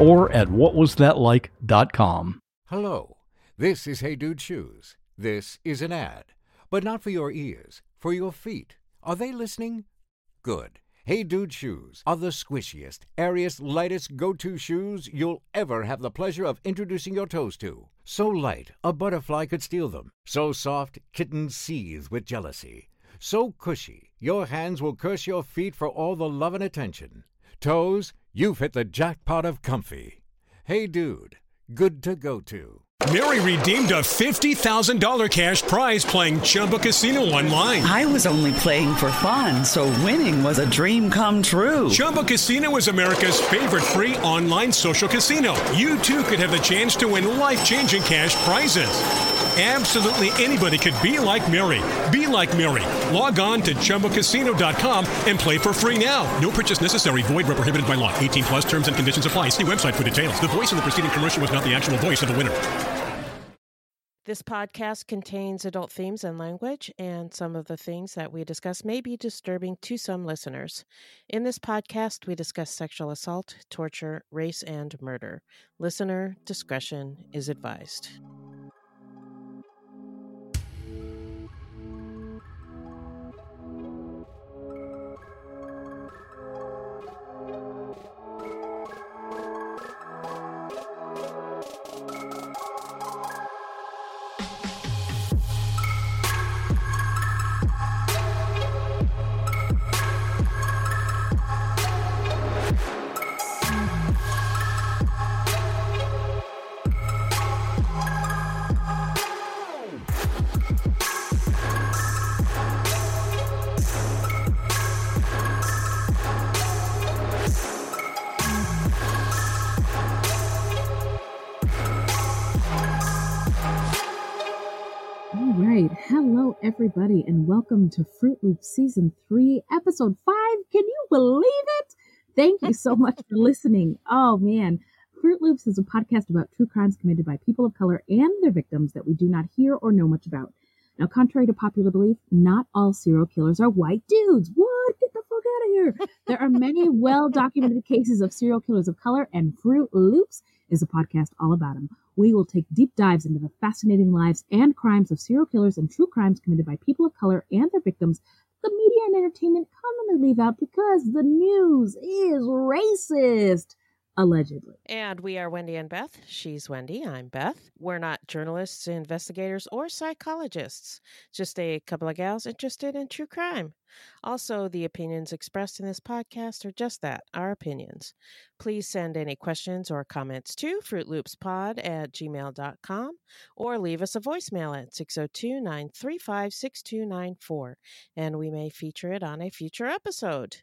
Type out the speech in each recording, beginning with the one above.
or at whatwasthatlike.com. Hello, this is Hey Dude Shoes. This is an ad, but not for your ears, for your feet. Are they listening? Good. Hey Dude Shoes are the squishiest, airiest, lightest go to shoes you'll ever have the pleasure of introducing your toes to. So light, a butterfly could steal them. So soft, kittens seethe with jealousy. So cushy, your hands will curse your feet for all the love and attention. Toes, you've hit the jackpot of comfy. Hey dude, good to go to. Mary redeemed a $50,000 cash prize playing Chumba Casino online. I was only playing for fun, so winning was a dream come true. Chumba Casino is America's favorite free online social casino. You too could have the chance to win life changing cash prizes. Absolutely anybody could be like Mary. Be like Mary. Log on to ChumbaCasino.com and play for free now. No purchase necessary. Void where prohibited by law. 18 plus terms and conditions apply. See website for details. The voice in the preceding commercial was not the actual voice of the winner. This podcast contains adult themes and language, and some of the things that we discuss may be disturbing to some listeners. In this podcast, we discuss sexual assault, torture, race, and murder. Listener discretion is advised. Everybody, and welcome to Fruit Loop Season 3, Episode 5. Can you believe it? Thank you so much for listening. Oh, man. Fruit Loops is a podcast about true crimes committed by people of color and their victims that we do not hear or know much about. Now, contrary to popular belief, not all serial killers are white dudes. What? Get the fuck out of here. There are many well documented cases of serial killers of color, and Fruit Loops is a podcast all about them. We will take deep dives into the fascinating lives and crimes of serial killers and true crimes committed by people of color and their victims. The media and entertainment commonly leave out because the news is racist. Allegedly. And we are Wendy and Beth. She's Wendy. I'm Beth. We're not journalists, investigators, or psychologists, just a couple of gals interested in true crime. Also, the opinions expressed in this podcast are just that our opinions. Please send any questions or comments to fruitloopspod at gmail.com or leave us a voicemail at 602 935 6294, and we may feature it on a future episode.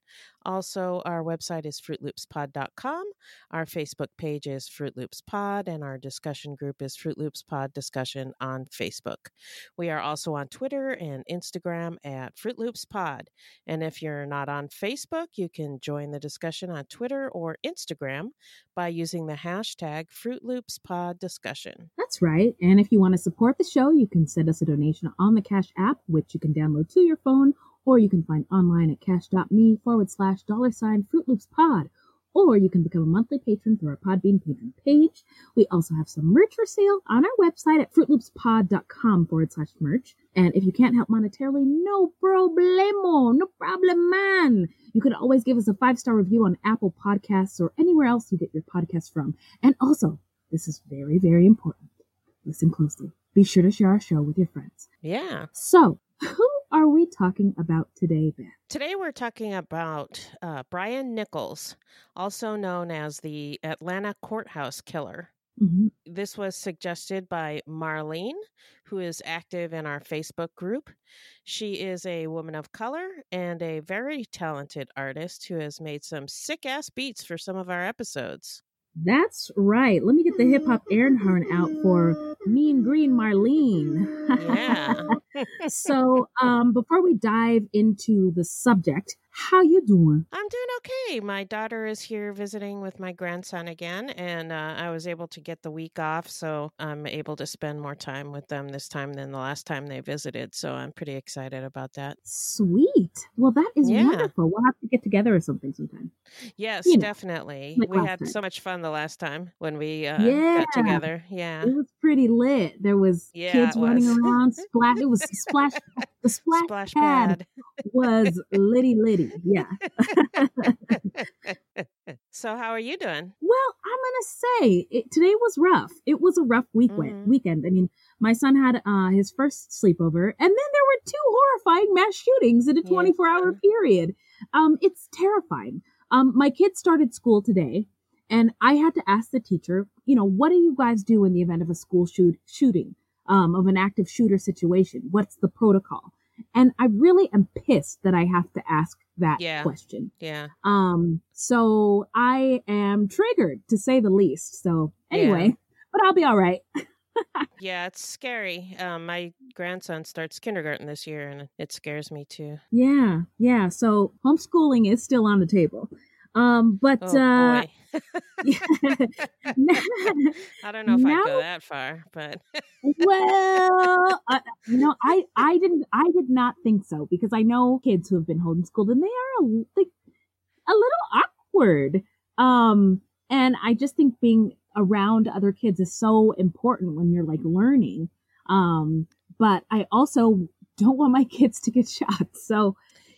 Also, our website is fruitloopspod.com. Our Facebook page is Fruit Loops Pod, and our discussion group is Fruit Loops Pod Discussion on Facebook. We are also on Twitter and Instagram at Fruit Loops Pod. And if you're not on Facebook, you can join the discussion on Twitter or Instagram by using the hashtag Fruit Loops Pod Discussion. That's right. And if you want to support the show, you can send us a donation on the Cash app, which you can download to your phone, or you can find online at cash.me forward slash dollar sign Fruit Loops Pod. Or you can become a monthly patron through our Podbean patron page. We also have some merch for sale on our website at fruitloopspod.com forward slash merch. And if you can't help monetarily, no problemo, no problem, man. You can always give us a five star review on Apple Podcasts or anywhere else you get your podcasts from. And also, This is very, very important. Listen closely. Be sure to share our show with your friends. Yeah. So, who are we talking about today, Beth? Today we're talking about uh, Brian Nichols, also known as the Atlanta courthouse killer. Mhm. This was suggested by Marlene, who is active in our Facebook group. She is a woman of color and a very talented artist who has made some sick ass beats for some of our episodes. That's right. Let me get the hip hop air horn out for Mean Green Marlene. Yeah. so, um, before we dive into the subject, how you doing? I'm doing okay. My daughter is here visiting with my grandson again, and uh, I was able to get the week off, so I'm able to spend more time with them this time than the last time they visited. So I'm pretty excited about that. Sweet. Well, that is Yeah. wonderful. We'll have to get together or something sometime. Yes, You know, definitely. like we had time. so much fun the last time when we uh, Yeah. got together. Yeah. It was pretty lit. There was Yeah, kids running was. around. Splash. It was splash. The splash, Splash pad, pad. was litty litty. Yeah. so how are you doing? Well, I'm gonna say it, today was rough. It was a rough weekend. Mhm. Weekend. I mean, my son had uh, his first sleepover, and then there were two horrifying mass shootings in a 24 hour period. Um, it's terrifying. Um, my kids started school today, and I had to ask the teacher, you know, what do you guys do in the event of a school shoot shooting, um, of an active shooter situation? What's the protocol? And I really am pissed that I have to ask that Yeah. question. Yeah. Um, so I am triggered to say the least. So anyway, Yeah. but I'll be all right. Yeah, it's scary. Um, my grandson starts kindergarten this year, and it scares me too. Yeah, yeah. So homeschooling is still on the table. Um, but Oh uh, now- I don't know if I'd go that far, but well, uh, you know, I I didn't I did not think so because I know kids who have been homeschooled and they are a, like a little awkward. Um, and I just think being around other kids is so important when you're like learning. Um, but I also don't want my kids to get shot. So,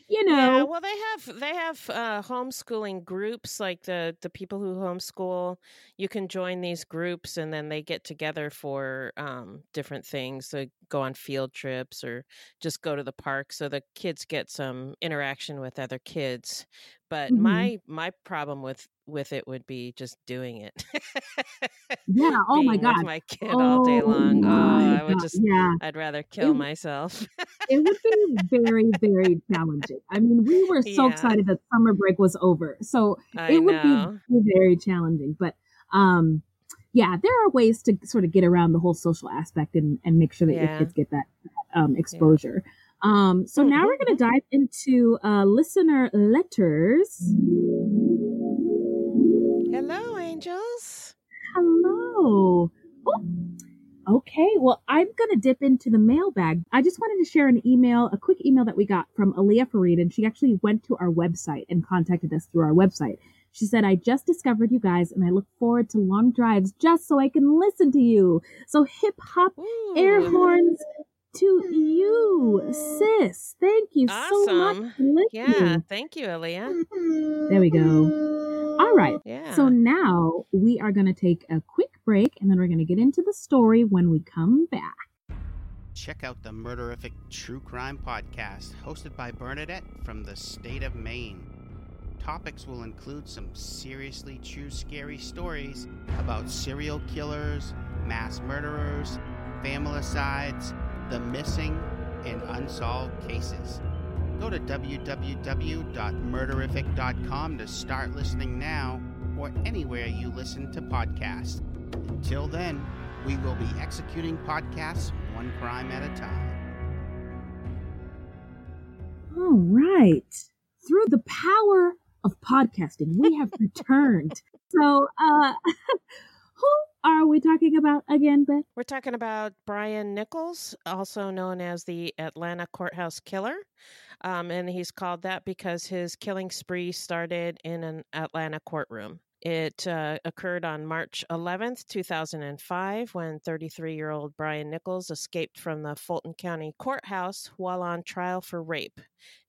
you know, yeah, well, they have they have uh, homeschooling groups like the the people who homeschool. You can join these groups, and then they get together for um, different things. So go on field trips or just go to the park, so the kids get some interaction with other kids. But Mhm. my my problem with with it would be just doing it. yeah. Oh my Being with God. my kid all day long. Oh, I would God, just yeah. I'd rather kill It- myself. it would be very, very challenging. I mean, we were so Yeah. excited that summer break was over. So I it would know. be very challenging. But um yeah, there are ways to sort of get around the whole social aspect and, and make sure that your kids get that um exposure. Um so now we're gonna dive into uh listener letters. Hello, angels. Hello. Oh, Okay, well, I'm going to dip into the mailbag. I just wanted to share an email, a quick email that we got from Aaliyah Farid, and she actually went to our website and contacted us through our website. She said, I just discovered you guys and I look forward to long drives just so I can listen to you. So hip hop air horns to you, sis. Thank you so much for. Yeah, thank you, Aaliyah. There we go. All right. Yeah. So now we are going to take a quick break and then we're going to get into the story when we come back. Check out the Murderific True Crime Podcast, hosted by Bernadette from the state of Maine. Topics will include some seriously true scary stories about serial killers, mass murderers, familicides, the missing, and unsolved cases. Go to www.murderific.com to start listening now or anywhere you listen to podcasts. Until then, we will be executing podcasts one crime at a time. All right. Through the power of podcasting, we have returned. So, uh, who are we talking about again, Beth? We're talking about Brian Nichols, also known as the Atlanta Courthouse Killer. Um, and he's called that because his killing spree started in an Atlanta courtroom. It uh, occurred on March 11th, 2005, when 33 year old Brian Nichols escaped from the Fulton County Courthouse while on trial for rape,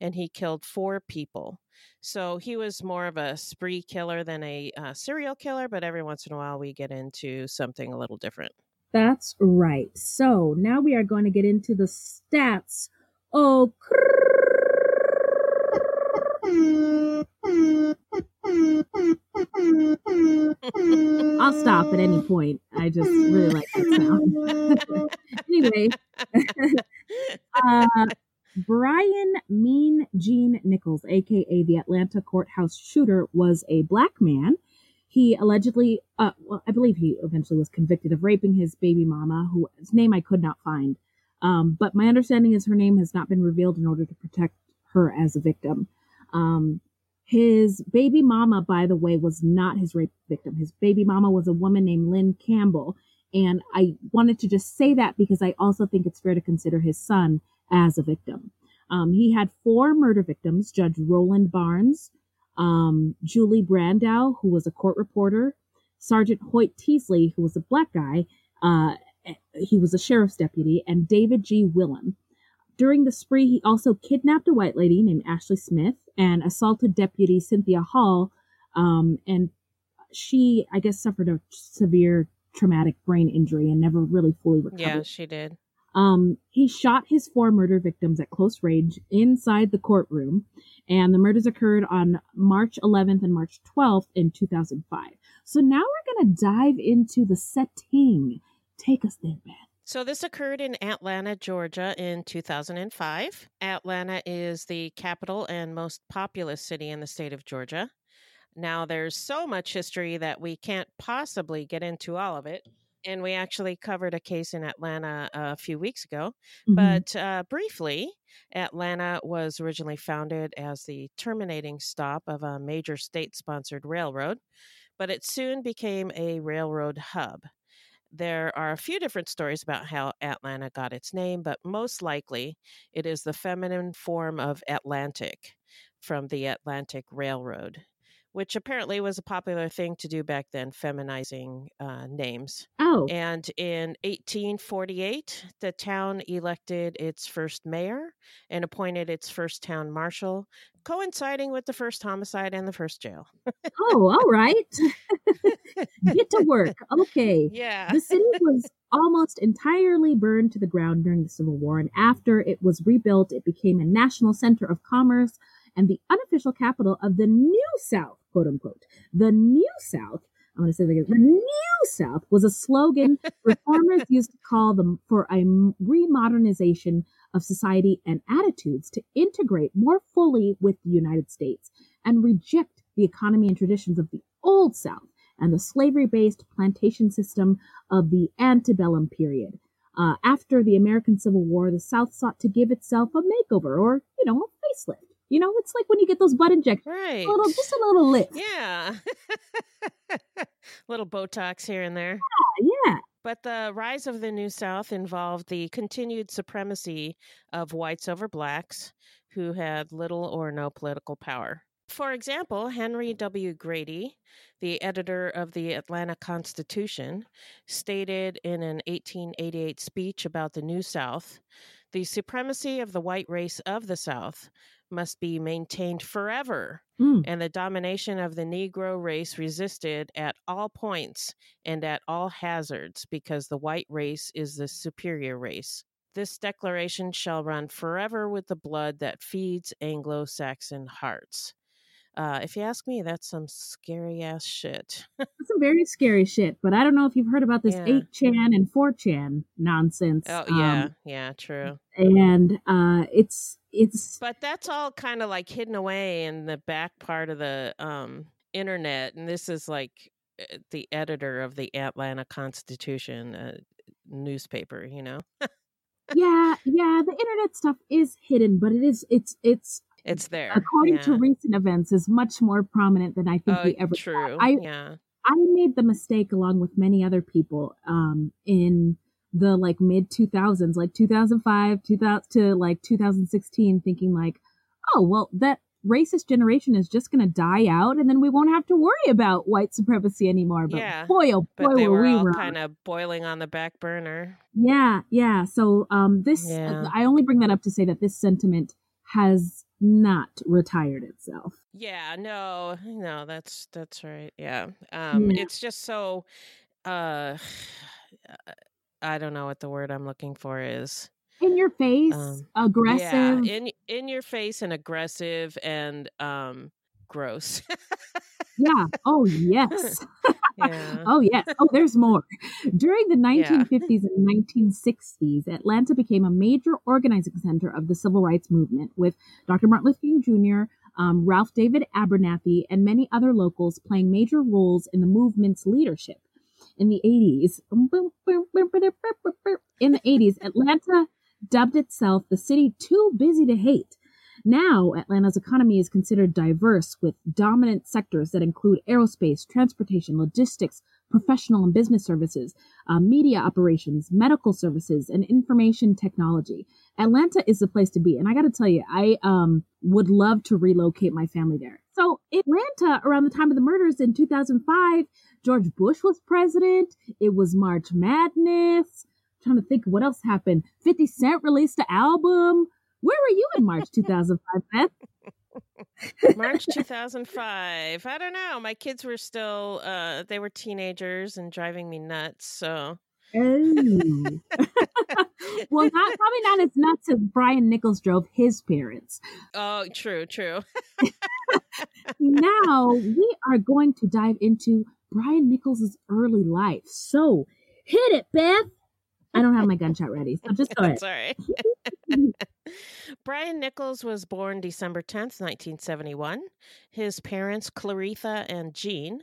and he killed four people. So he was more of a spree killer than a uh, serial killer, but every once in a while we get into something a little different. That's right. So now we are going to get into the stats. Oh, I'll stop at any point. I just really like that sound. anyway, uh, Brian Mean Gene Nichols, aka the Atlanta courthouse shooter, was a black man. He allegedly, uh, well, I believe he eventually was convicted of raping his baby mama, whose name I could not find. Um, but my understanding is her name has not been revealed in order to protect her as a victim. Um, his baby mama, by the way, was not his rape victim. His baby mama was a woman named Lynn Campbell. And I wanted to just say that because I also think it's fair to consider his son as a victim. Um, he had four murder victims Judge Roland Barnes, um, Julie Brandau, who was a court reporter, Sergeant Hoyt Teasley, who was a black guy, uh, he was a sheriff's deputy, and David G. Wilhelm. During the spree, he also kidnapped a white lady named Ashley Smith and assaulted Deputy Cynthia Hall. Um, and she, I guess, suffered a severe traumatic brain injury and never really fully recovered. Yeah, she did. Um, he shot his four murder victims at close range inside the courtroom, and the murders occurred on March 11th and March 12th in 2005. So now we're going to dive into the setting. Take us there, Beth. So, this occurred in Atlanta, Georgia in 2005. Atlanta is the capital and most populous city in the state of Georgia. Now, there's so much history that we can't possibly get into all of it. And we actually covered a case in Atlanta a few weeks ago. Mm-hmm. But uh, briefly, Atlanta was originally founded as the terminating stop of a major state sponsored railroad, but it soon became a railroad hub. There are a few different stories about how Atlanta got its name, but most likely it is the feminine form of Atlantic from the Atlantic Railroad, which apparently was a popular thing to do back then, feminizing uh, names. Oh. And in 1848, the town elected its first mayor and appointed its first town marshal, coinciding with the first homicide and the first jail. oh, all right. Get to work. Okay. Yeah. The city was almost entirely burned to the ground during the Civil War, and after it was rebuilt, it became a national center of commerce and the unofficial capital of the New South, quote unquote. The New South, I'm going to say that again, the New South was a slogan reformers used to call them for a remodernization of society and attitudes to integrate more fully with the United States and reject the economy and traditions of the Old South and the slavery based plantation system of the antebellum period. Uh, after the American Civil War, the South sought to give itself a makeover or, you know, a facelift. You know, it's like when you get those butt injections. Right. A little, just a little lift. Yeah. little Botox here and there. Yeah, yeah. But the rise of the New South involved the continued supremacy of whites over blacks who had little or no political power. For example, Henry W. Grady, the editor of the Atlanta Constitution, stated in an 1888 speech about the New South the supremacy of the white race of the South must be maintained forever, Mm. and the domination of the Negro race resisted at all points and at all hazards because the white race is the superior race. This declaration shall run forever with the blood that feeds Anglo Saxon hearts. Uh, if you ask me, that's some scary ass shit. That's some very scary shit, but I don't know if you've heard about this Yeah. 8chan and 4chan nonsense. Oh yeah, Um, yeah, true. and uh, it's it's But that's all kind of like hidden away in the back part of the um, internet, and this is like uh, the editor of the Atlanta Constitution uh, newspaper. You know, yeah, yeah. The internet stuff is hidden, but it is it's it's it's there. according yeah. to recent events is much more prominent than I think oh, we ever. true. I yeah. I made the mistake along with many other people um, in the like mid 2000s, like 2005, 2000 to like 2016, thinking like, oh well, that racist generation is just going to die out, and then we won't have to worry about white supremacy anymore. But yeah. boy, oh boy, but they were were we all kind of boiling on the back burner. Yeah, yeah. So um, this Yeah. I only bring that up to say that this sentiment has not retired itself. Yeah, no, no, that's that's right. Yeah. Um Yeah. it's just so uh I don't know what the word I'm looking for is. In your face, Um, aggressive. Yeah, in in your face and aggressive and um gross. Yeah. Oh, yes. yeah. oh, yes. Oh, there's more. During the Yeah. 1950s and 1960s, Atlanta became a major organizing center of the civil rights movement, with Dr. Martin Luther King Jr., um, Ralph David Abernathy, and many other locals playing major roles in the movement's leadership. In the 80s, in the 80s, Atlanta dubbed itself the city too busy to hate. Now, Atlanta's economy is considered diverse with dominant sectors that include aerospace, transportation, logistics, professional and business services, uh, media operations, medical services, and information technology. Atlanta is the place to be. And I got to tell you, I um, would love to relocate my family there. So, Atlanta, around the time of the murders in 2005, George Bush was president. It was March Madness. trying to think what else happened. 50 Cent released an album. Where were you in March 2005, Beth? March 2005. I don't know. My kids were still uh they were teenagers and driving me nuts, so Oh. well, not probably not as nuts as Brian Nichols drove his parents. Oh, true, true. now we are going to dive into Brian Nichols' early life. So hit it, Beth. I don't have my gunshot ready, so just go ahead. Sorry. Brian Nichols was born December 10th, 1971. His parents, Claritha and Gene,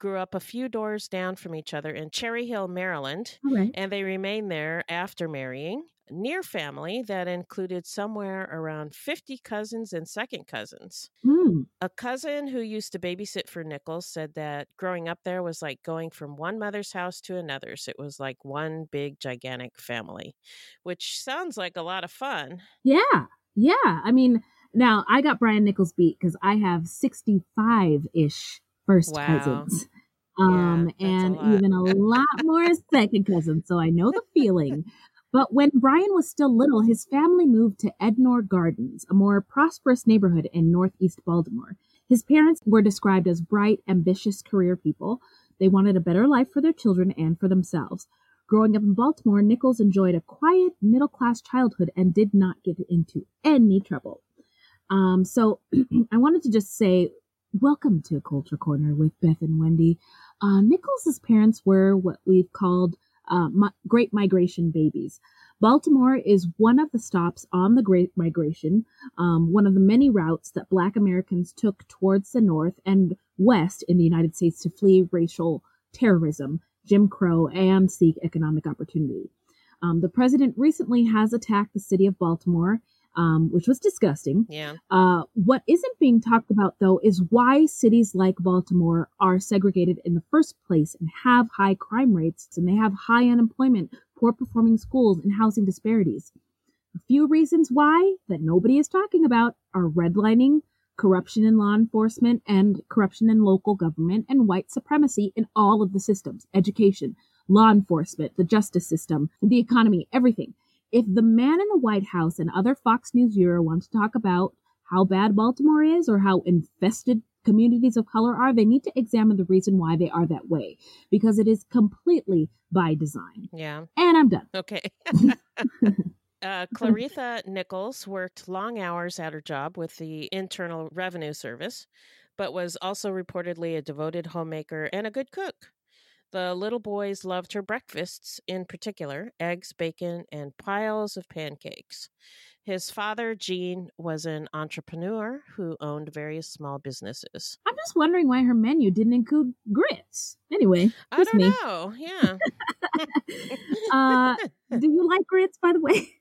grew up a few doors down from each other in Cherry Hill, Maryland, right. and they remained there after marrying. Near family that included somewhere around 50 cousins and second cousins. Mm. A cousin who used to babysit for Nichols said that growing up there was like going from one mother's house to another's. It was like one big, gigantic family, which sounds like a lot of fun. Yeah, yeah. I mean, now I got Brian Nichols beat because I have 65 ish first Wow. cousins. Um, a and lot. even a lot more second cousins. So I know the feeling. But when Brian was still little, his family moved to Ednor Gardens, a more prosperous neighborhood in northeast Baltimore. His parents were described as bright, ambitious career people. They wanted a better life for their children and for themselves. Growing up in Baltimore, Nichols enjoyed a quiet, middle class childhood and did not get into any trouble. Um, so I wanted to just say, welcome to Culture Corner with Beth and Wendy. Uh, parents were what we've called uh, Great Migration babies. Baltimore is one of the stops on the Great Migration, um, one of the many routes that Black Americans took towards the north and west in the United States to flee racial terrorism, Jim Crow, and seek economic opportunity. Um, the president recently has attacked the city of Baltimore, um, which was disgusting. Yeah. Uh, what isn't being talked about, though, is why cities like Baltimore are segregated in the first place and have high crime rates and they have high unemployment, poor performing schools, and housing disparities. A few reasons why that nobody is talking about are redlining, corruption in law enforcement, and corruption in local government, and white supremacy in all of the systems education, law enforcement, the justice system, the economy, everything. If the man in the White House and other Fox News viewer want to talk about how bad Baltimore is or how infested communities of color are, they need to examine the reason why they are that way because it is completely by design. Yeah. And I'm done. Okay. Uh, Claritha Nichols worked long hours at her job with the Internal Revenue Service, but was also reportedly a devoted homemaker and a good cook. The little boys loved her breakfasts, in particular, eggs, bacon, and piles of pancakes. His father, Gene, was an entrepreneur who owned various small businesses. I'm just wondering why her menu didn't include grits. Anyway, I don't me. know. Yeah. Uh, do you like grits, by the way?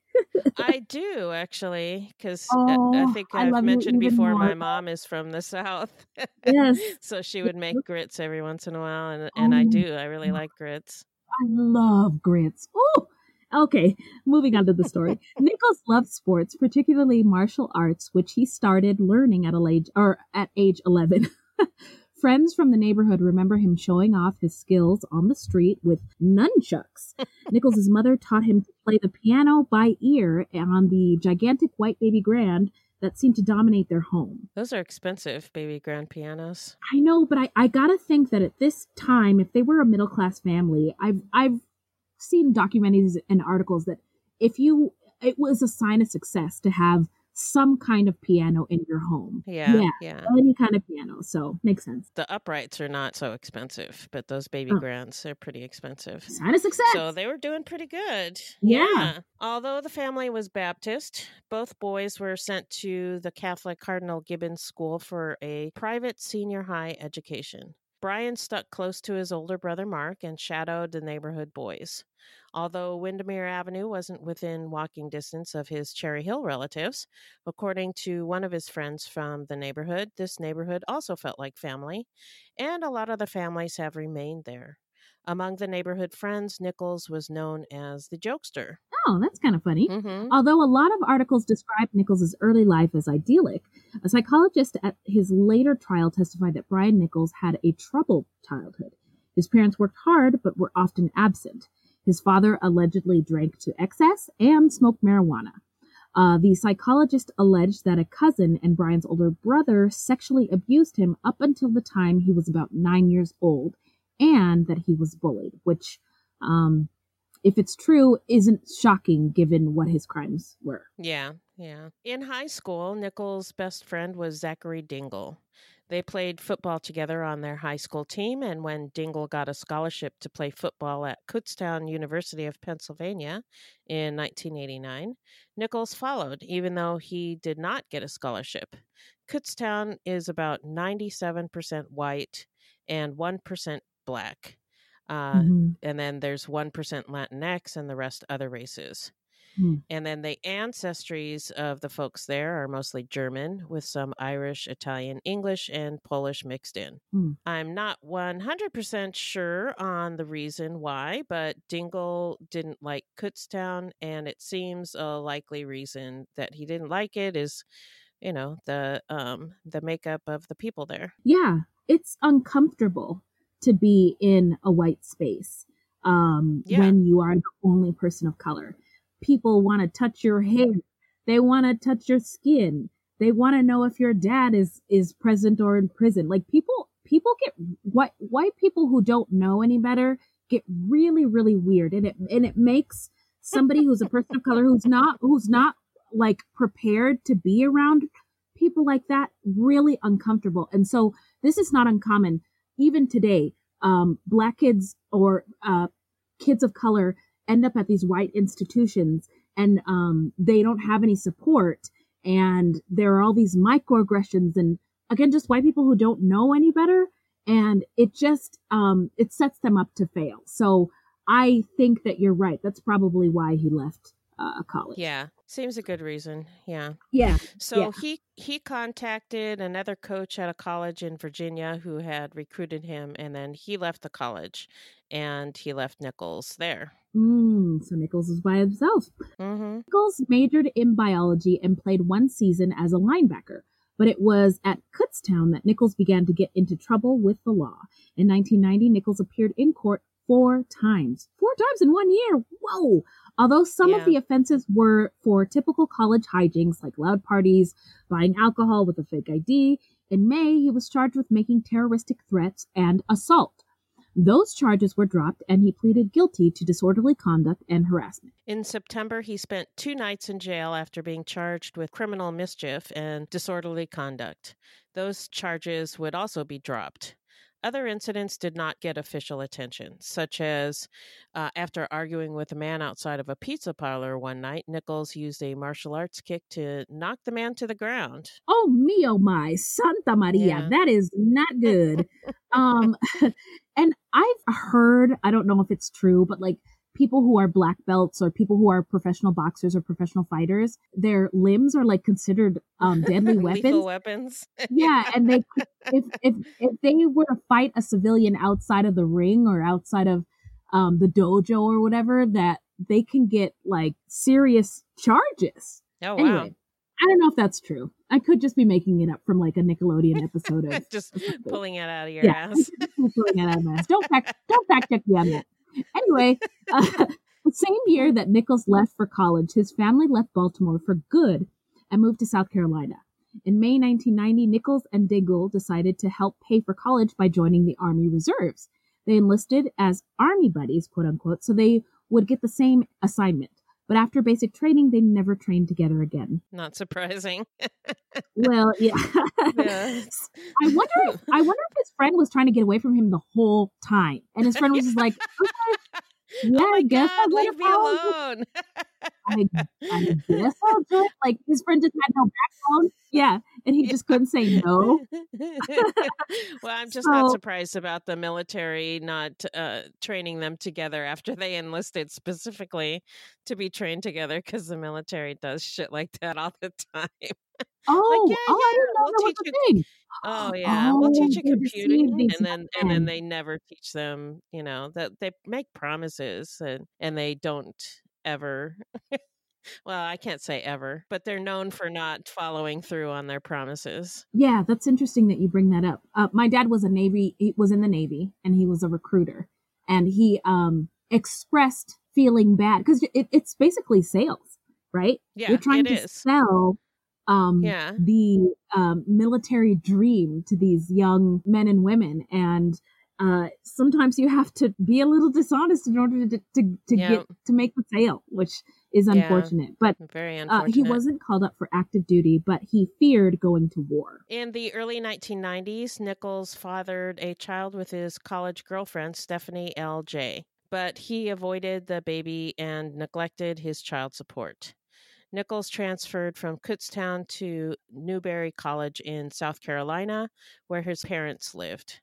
I do actually, because I Oh, think I I've love mentioned before my mom is from the south. Yes. so she would make grits every once in a while, and and I Oh, do. I really like grits. I love grits. Oh, okay. Moving on to the story. Nichols loved sports, particularly martial arts, which he started learning at a age or at age eleven. Friends from the neighborhood remember him showing off his skills on the street with nunchucks. Nichols' mother taught him to play the piano by ear on the gigantic white baby grand that seemed to dominate their home. Those are expensive baby grand pianos. I know, but I, I gotta think that at this time, if they were a middle class family, I've I've seen documentaries and articles that if you it was a sign of success to have some kind of piano in your home. Yeah, yeah, yeah. any kind of piano. So makes sense. The uprights are not so expensive, but those baby Oh. grands are pretty expensive. Sign of success. So they were doing pretty good. Yeah. Although the family was Baptist, both boys were sent to the Catholic Cardinal Gibbons School for a private senior high education. Brian stuck close to his older brother Mark and shadowed the neighborhood boys. Although Windermere Avenue wasn't within walking distance of his Cherry Hill relatives, according to one of his friends from the neighborhood, this neighborhood also felt like family, and a lot of the families have remained there. Among the neighborhood friends, Nichols was known as the jokester. Oh, that's kind of funny. Mhm. Although a lot of articles describe Nichols' early life as idyllic, a psychologist at his later trial testified that Brian Nichols had a troubled childhood. His parents worked hard but were often absent. His father allegedly drank to excess and smoked marijuana. Uh, the psychologist alleged that a cousin and Brian's older brother sexually abused him up until the time he was about nine years old, and that he was bullied, which, um, if it's true, isn't shocking given what his crimes were. Yeah, yeah. In high school, Nichols' best friend was Zachary Dingle. They played football together on their high school team, and when Dingle got a scholarship to play football at Kutztown University of Pennsylvania in 1989, Nichols followed, even though he did not get a scholarship. Kutztown is about 97% white and 1% black. Uh, Mhm. And then there's 1% Latinx and the rest other races. Hmm. And then the ancestries of the folks there are mostly German, with some Irish, Italian, English, and Polish mixed in. Hmm. I'm not 100% sure on the reason why, but Dingle didn't like Kutztown, and it seems a likely reason that he didn't like it is, you know, the um the makeup of the people there. Yeah, it's uncomfortable to be in a white space um, Yeah. when you are the only person of color. People want to touch your hair. They want to touch your skin. They want to know if your dad is is present or in prison. Like people, people get white white people who don't know any better get really really weird, and it and it makes somebody who's a person of color who's not who's not like prepared to be around people like that really uncomfortable. And so this is not uncommon. Even today, um, black kids or uh, kids of color end up at these white institutions and um, they don't have any support. And there are all these microaggressions and again, just white people who don't know any better. And it just, um, it sets them up to fail. So I think that you're right. That's probably why he left uh, college. Yeah, seems a good reason. Yeah. Yeah. So yeah. he he contacted another coach at a college in Virginia who had recruited him, and then he left the college, and he left Nichols there. Mm, so Nichols was by himself. Mm-hmm. Nichols majored in biology and played one season as a linebacker. But it was at Kutztown that Nichols began to get into trouble with the law. In 1990, Nichols appeared in court four times. Four times in one year. Whoa. Although some Yeah. of the offenses were for typical college hijinks like loud parties, buying alcohol with a fake ID, in May he was charged with making terroristic threats and assault. Those charges were dropped and he pleaded guilty to disorderly conduct and harassment. In September, he spent two nights in jail after being charged with criminal mischief and disorderly conduct. Those charges would also be dropped. Other incidents did not get official attention, such as uh, after arguing with a man outside of a pizza parlor one night, Nichols used a martial arts kick to knock the man to the ground. Oh me, oh my, Santa Maria, Yeah. that is not good. um, and I've heard, I don't know if it's true, but like people who are black belts or people who are professional boxers or professional fighters, their limbs are like considered um, deadly weapons. weapons. yeah, and they could- if if if they were to fight a civilian outside of the ring or outside of um, the dojo or whatever, that they can get like serious charges. Oh, wow. Anyway, I don't know if that's true. I could just be making it up from like a Nickelodeon episode of Just pulling it out of your yeah, ass. Pulling it out of my ass. Don't fact don't fact check me on that. Anyway, uh, the same year that Nichols left for college, his family left Baltimore for good and moved to South Carolina. In May 1990, Nichols and Dingle decided to help pay for college by joining the Army Reserves. They enlisted as Army buddies, quote unquote, so they would get the same assignment. But after basic training, they never trained together again. Not surprising. well, yeah. Yeah. I wonder. If, I wonder if his friend was trying to get away from him the whole time, and his friend was just like, "Okay, yeah, oh my I guess God, leave let me alone. I, I guess I'll it. Like his friend just had no backbone. Yeah, and he just couldn't say no. well, I'm just not surprised about the military not uh, training them together after they enlisted specifically to be trained together because the military does shit like that all the time. Oh, yeah, oh, I yeah, didn't know we'll that was teach a thing. Oh yeah, we'll teach you Oh, computing, and then and then they never teach them. You know that they make promises and and they don't ever. well, I can't say ever, but they're known for not following through on their promises. Yeah, that's interesting that you bring that up. Uh, my dad was a Navy, he was in the Navy and he was a recruiter and he um, expressed feeling bad because it, it's basically sales, right? Yeah, You're trying it to is. sell um, Yeah. the um, military dream to these young men and women. And uh, sometimes you have to be a little dishonest in order to, to, to Yeah. get to make the sale, which is Yeah. unfortunate. But Very uh, unfortunate. he wasn't called up for active duty, but he feared going to war. In the early 1990s, Nichols fathered a child with his college girlfriend, Stephanie L. J., but he avoided the baby and neglected his child support. Nichols transferred from Kutztown to Newberry College in South Carolina, where his parents lived.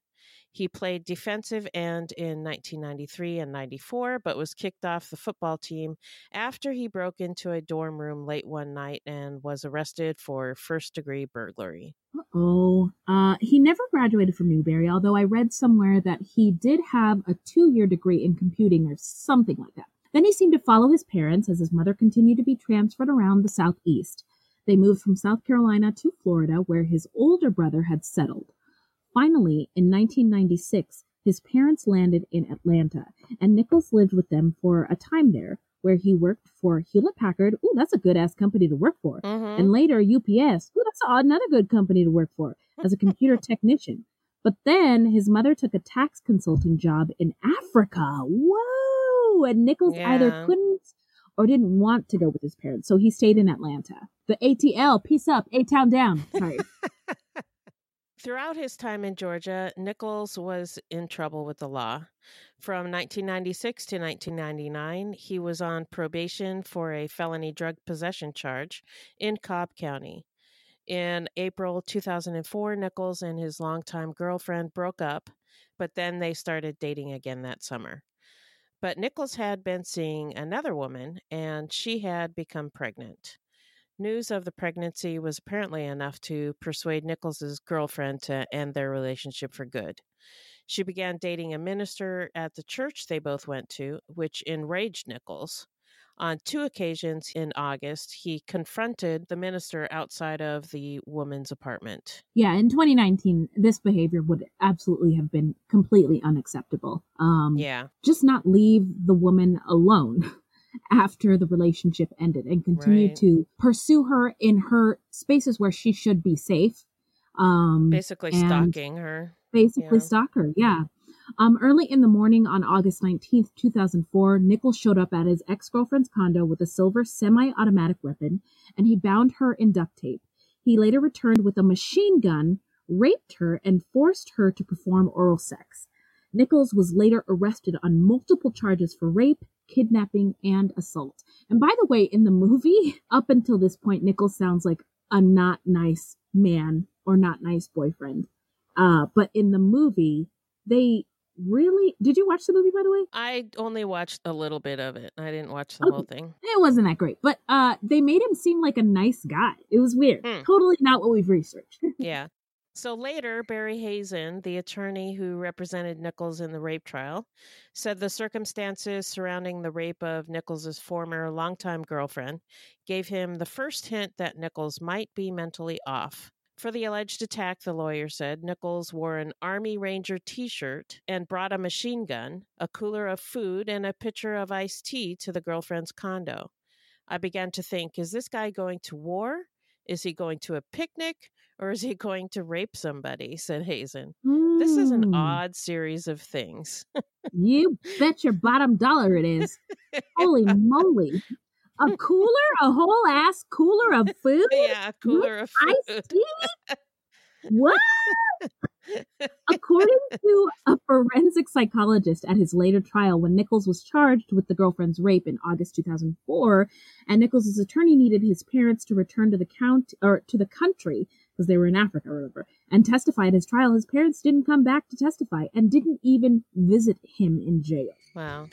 He played defensive end in 1993 and 94, but was kicked off the football team after he broke into a dorm room late one night and was arrested for first degree burglary. Oh, uh, he never graduated from Newberry, although I read somewhere that he did have a two year degree in computing or something like that. Then he seemed to follow his parents as his mother continued to be transferred around the Southeast. They moved from South Carolina to Florida, where his older brother had settled. Finally, in 1996, his parents landed in Atlanta, and Nichols lived with them for a time there, where he worked for Hewlett Packard. Ooh, that's a good ass company to work for. Mhm. And later UPS. Ooh, that's another good company to work for as a computer technician. But then his mother took a tax consulting job in Africa. Whoa! And Nichols either couldn't or didn't want to go with his parents, so he stayed in Atlanta. The ATL, peace up, A town down. Sorry. Throughout his time in Georgia, Nichols was in trouble with the law. From 1996 to 1999, he was on probation for a felony drug possession charge in Cobb County. In April 2004, Nichols and his longtime girlfriend broke up, but then they started dating again that summer. But Nichols had been seeing another woman, and she had become pregnant. News of the pregnancy was apparently enough to persuade Nichols's girlfriend to end their relationship for good. She began dating a minister at the church they both went to, which enraged Nichols. On two occasions in August, he confronted the minister outside of the woman's apartment. Yeah, in 2019, this behavior would absolutely have been completely unacceptable. Um, Yeah. Just not leave the woman alone after the relationship ended and continue Right. to pursue her in her spaces where she should be safe. Um, Basically stalking her. Basically Yeah. stalk her, yeah. Um, early in the morning on August 19th, 2004, Nichols showed up at his ex girlfriend's condo with a silver semi automatic weapon and he bound her in duct tape. He later returned with a machine gun, raped her, and forced her to perform oral sex. Nichols was later arrested on multiple charges for rape, kidnapping, and assault. And by the way, in the movie, up until this point, Nichols sounds like a not nice man or not nice boyfriend. Uh, but in the movie, they really did you watch the movie by the way? I only watched a little bit of it. I didn't watch the Okay. whole thing. It wasn't that great, but uh, they made him seem like a nice guy. It was weird. Hmm. Totally not what we've researched. Yeah. So later, Barry Hazen, the attorney who represented Nichols in the rape trial, said the circumstances surrounding the rape of Nichols's former longtime girlfriend gave him the first hint that Nichols might be mentally off. For the alleged attack, the lawyer said Nichols wore an Army Ranger t shirt and brought a machine gun, a cooler of food, and a pitcher of iced tea to the girlfriend's condo. I began to think, is this guy going to war? Is he going to a picnic or is he going to rape somebody? said Hazen. Mm. This is an Hmm. odd series of things. You bet your bottom dollar it is. Holy moly. A cooler? A whole ass cooler of food? yeah, cooler of food. tea? What? According to a forensic psychologist at his later trial, when Nichols was charged with the girlfriend's rape in August 2004, and Nichols' attorney needed his parents to return to the count or to the country because they were in Africa or whatever, and testify at his trial, his parents didn't come back to testify and didn't even visit him in jail. Wow.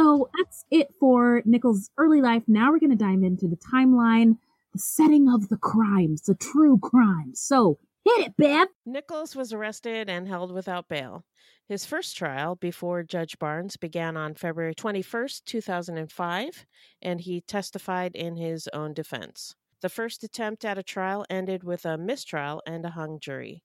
So that's it for Nichols' early life. Now we're going to dive into the timeline, the setting of the crimes, the true crimes. So hit it, Bev. Nichols was arrested and held without bail. His first trial before Judge Barnes began on February 21st, 2005, and he testified in his own defense. The first attempt at a trial ended with a mistrial and a hung jury.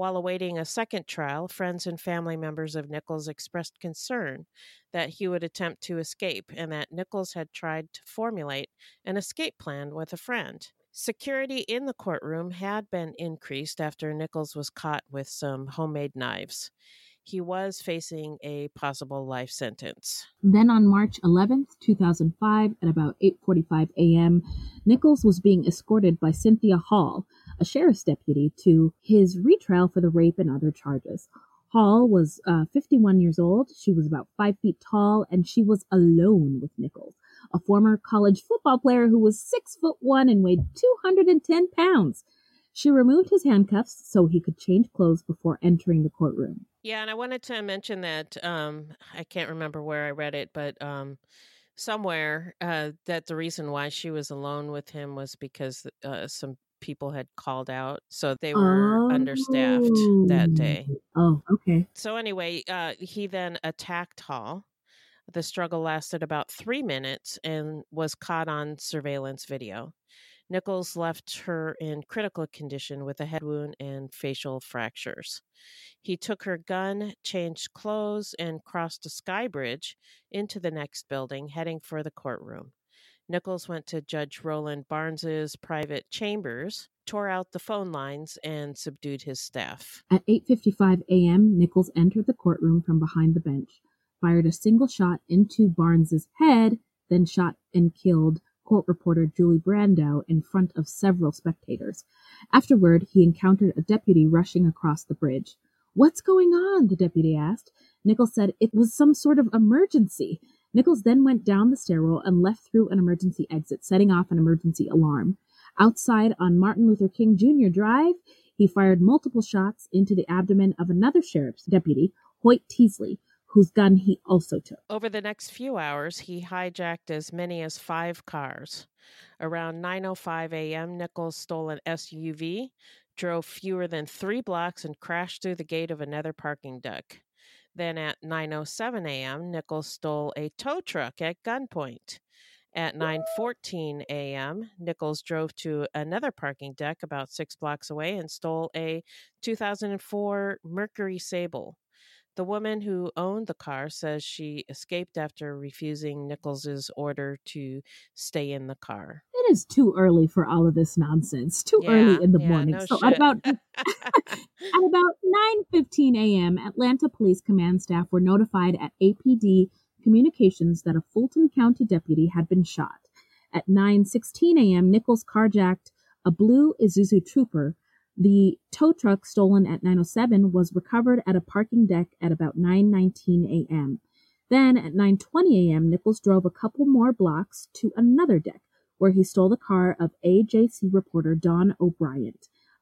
While awaiting a second trial, friends and family members of Nichols expressed concern that he would attempt to escape and that Nichols had tried to formulate an escape plan with a friend. Security in the courtroom had been increased after Nichols was caught with some homemade knives. He was facing a possible life sentence. Then on March 11th, 2005, at about 8:45 a.m., Nichols was being escorted by Cynthia Hall, a sheriff's deputy, to his retrial for the rape and other charges. Hall was uh, 51 years old. She was about five feet tall, and she was alone with Nichols, a former college football player who was six foot one and weighed 210 pounds. She removed his handcuffs so he could change clothes before entering the courtroom. Yeah, and I wanted to mention that um, I can't remember where I read it, but um, somewhere uh, that the reason why she was alone with him was because uh, some people had called out, so they were understaffed that day. Oh, okay. So anyway, uh, he then attacked Hall. The struggle lasted about three minutes and was caught on surveillance video. Nichols left her in critical condition with a head wound and facial fractures. He took her gun, changed clothes, and crossed a sky bridge into the next building, heading for the courtroom. Nichols went to Judge Roland Barnes's private chambers, tore out the phone lines, and subdued his staff. At 8:55 a.m., Nichols entered the courtroom from behind the bench, fired a single shot into Barnes's head, then shot and killed court reporter Julie Brandau in front of several spectators. Afterward, he encountered a deputy rushing across the bridge. "What's going on?" the deputy asked. Nichols said it was some sort of emergency. Nichols then went down the stairwell and left through an emergency exit, setting off an emergency alarm. Outside on Martin Luther King Jr. Drive, he fired multiple shots into the abdomen of another sheriff's deputy, Hoyt Teasley, whose gun he also took. Over the next few hours, he hijacked as many as five cars. Around 9:05 a.m., Nichols stole an SUV, drove fewer than three blocks, and crashed through the gate of another parking deck. Then at 9:07 a.m., Nichols stole a tow truck at gunpoint. At 9:14 a.m., Nichols drove to another parking deck about 6 blocks away and stole a 2004 Mercury Sable. The woman who owned the car says she escaped after refusing Nichols's order to stay in the car. It is too early for all of this nonsense. Too Yeah, early in the yeah, morning. no so at about at about 9:15 a.m., Atlanta Police Command staff were notified at APD Communications that a Fulton County deputy had been shot. At 9:16 a.m., Nichols carjacked a blue Isuzu Trooper. The tow truck stolen at 9:07 was recovered at a parking deck at about 9:19 a.m. Then at 9:20 a.m., Nichols drove a couple more blocks to another deck where he stole the car of AJC reporter Don O'Brien,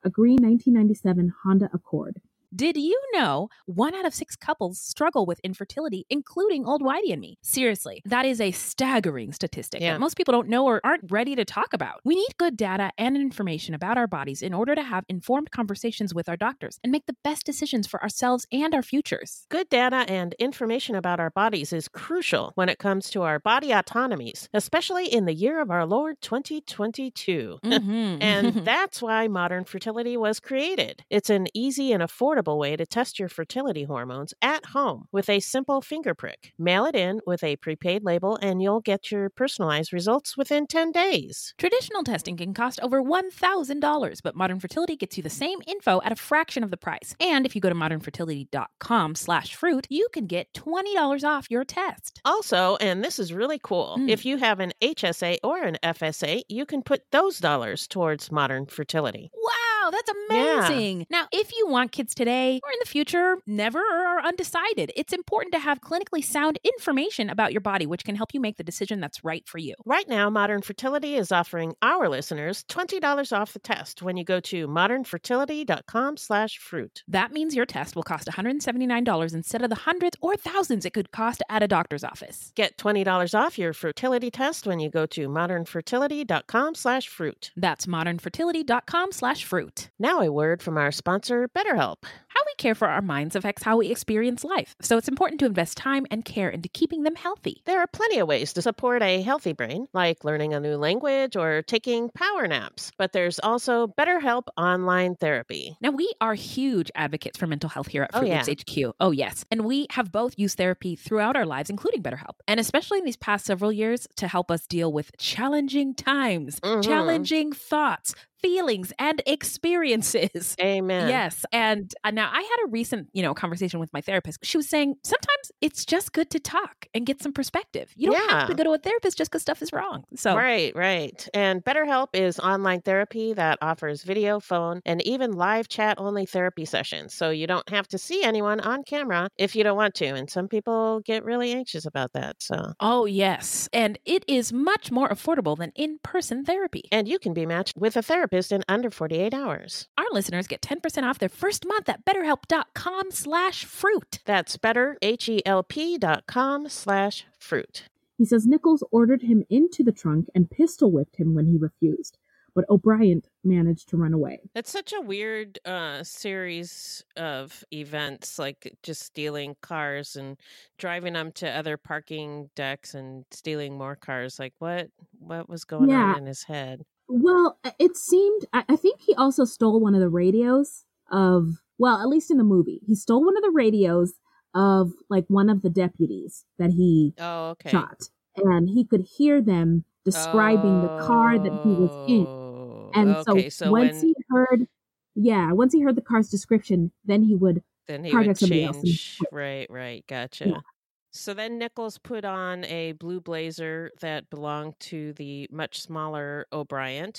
a green 1997 Honda Accord. Did you know one out of six couples struggle with infertility, including old Whitey and me? Seriously, that is a staggering statistic Yeah. that most people don't know or aren't ready to talk about. We need good data and information about our bodies in order to have informed conversations with our doctors and make the best decisions for ourselves and our futures. Good data and information about our bodies is crucial when it comes to our body autonomies, especially in the year of our Lord 2022. Mhm. and that's why modern fertility was created. It's an easy and affordable way to test your fertility hormones at home with a simple finger prick. Mail it in with a prepaid label, and you'll get your personalized results within 10 days. Traditional testing can cost over $1,000, but Modern Fertility gets you the same info at a fraction of the price. And if you go to modernfertility.com slash fruit, you can get $20 off your test. Also, and this is really cool, Mm. if you have an HSA or an FSA, you can put those dollars towards modern fertility. Wow, that's Yeah. amazing. Now, if you want kids today or in the future, never or are undecided, it's important to have clinically sound information about your body, which can help you make the decision that's right for you. Right now, Modern Fertility is offering our listeners $20 off the test when you go to modernfertility.com slash fruit. That means your test will cost $179 instead of the hundreds or thousands it could cost at a doctor's office. Get $20 off your fertility test when you go to modernfertility.com slash fruit. That's modernfertility.com slash fruit. Now a word from our sponsor, BetterHelp. How we care for our minds affects how we experience life, so it's important to invest time and care into keeping them healthy. There are plenty of ways to support a healthy brain, like learning a new language or taking power naps, but there's also BetterHelp online therapy. Now, we are huge advocates for mental health here at Oh, Fruit yeah. Loops HQ. Oh, yes. And we have both used therapy throughout our lives, including BetterHelp. And especially in these past several years to help us deal with challenging times, Mhm. challenging thoughts, feelings, and experiences. Amen. Yes. And uh, now I had a recent, you know, conversation with my therapist. She was saying sometimes it's just good to talk and get some perspective. You don't have to go to a therapist just because stuff is wrong. So, Right, right. And BetterHelp is online therapy that offers video, phone, and even live chat only therapy sessions. So you don't have to see anyone on camera if you don't want to. And some people get really anxious about that. So oh, yes. And it is much more affordable than in person therapy. and you can be matched with a therapist in under 48 hours. Our listeners get 10% off their first month at betterhelp.com slash fruit. That's better, H-E-L-P dot com slash fruit. He says Nichols ordered him into the trunk and pistol whipped him when he refused, but O'Brien managed to run away. It's such a weird uh, series of events, like just stealing cars and driving them to other parking decks and stealing more cars. Like what? What was going Yeah. on in his head? Well, uh, it seemed, I think he also stole one of the radios of, well, at least in the movie, he stole one of the radios of like one of the deputies that he Oh, okay. shot. And he could hear them describing the car that he was in. Oh, and Oh, okay, so, so once when- he heard, yeah, once he heard the car's description, then he would Then he target would change. Right, right. Gotcha. So then Nichols put on a blue blazer that belonged to the much smaller O'Brien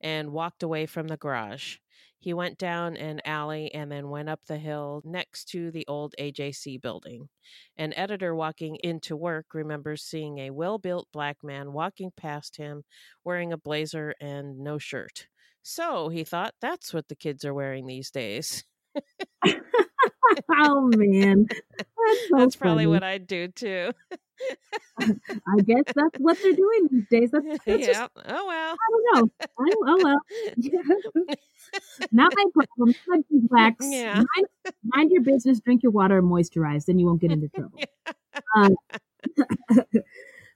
and walked away from the garage. He went down an alley and then went up the hill next to the old AJC building. An editor walking into work remembers seeing a well built black man walking past him wearing a blazer and no shirt. So he thought that's what the kids are wearing these days. oh man, that's, so That's probably what I'd do too. I guess that's what they're doing these days. That's, that's just, yeah. Oh well. I don't know. I, oh well. Yeah. Not my problem. Not. Yeah. Mind, mind your business. Drink your water and moisturize. Then you won't get into trouble. Um,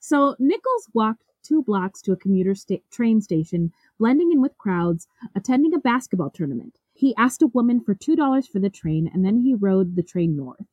so Nichols walked two blocks to a commuter sta- train station, blending in with crowds, attending a basketball tournament. He asked a woman for two dollars for the train, and then he rode the train north.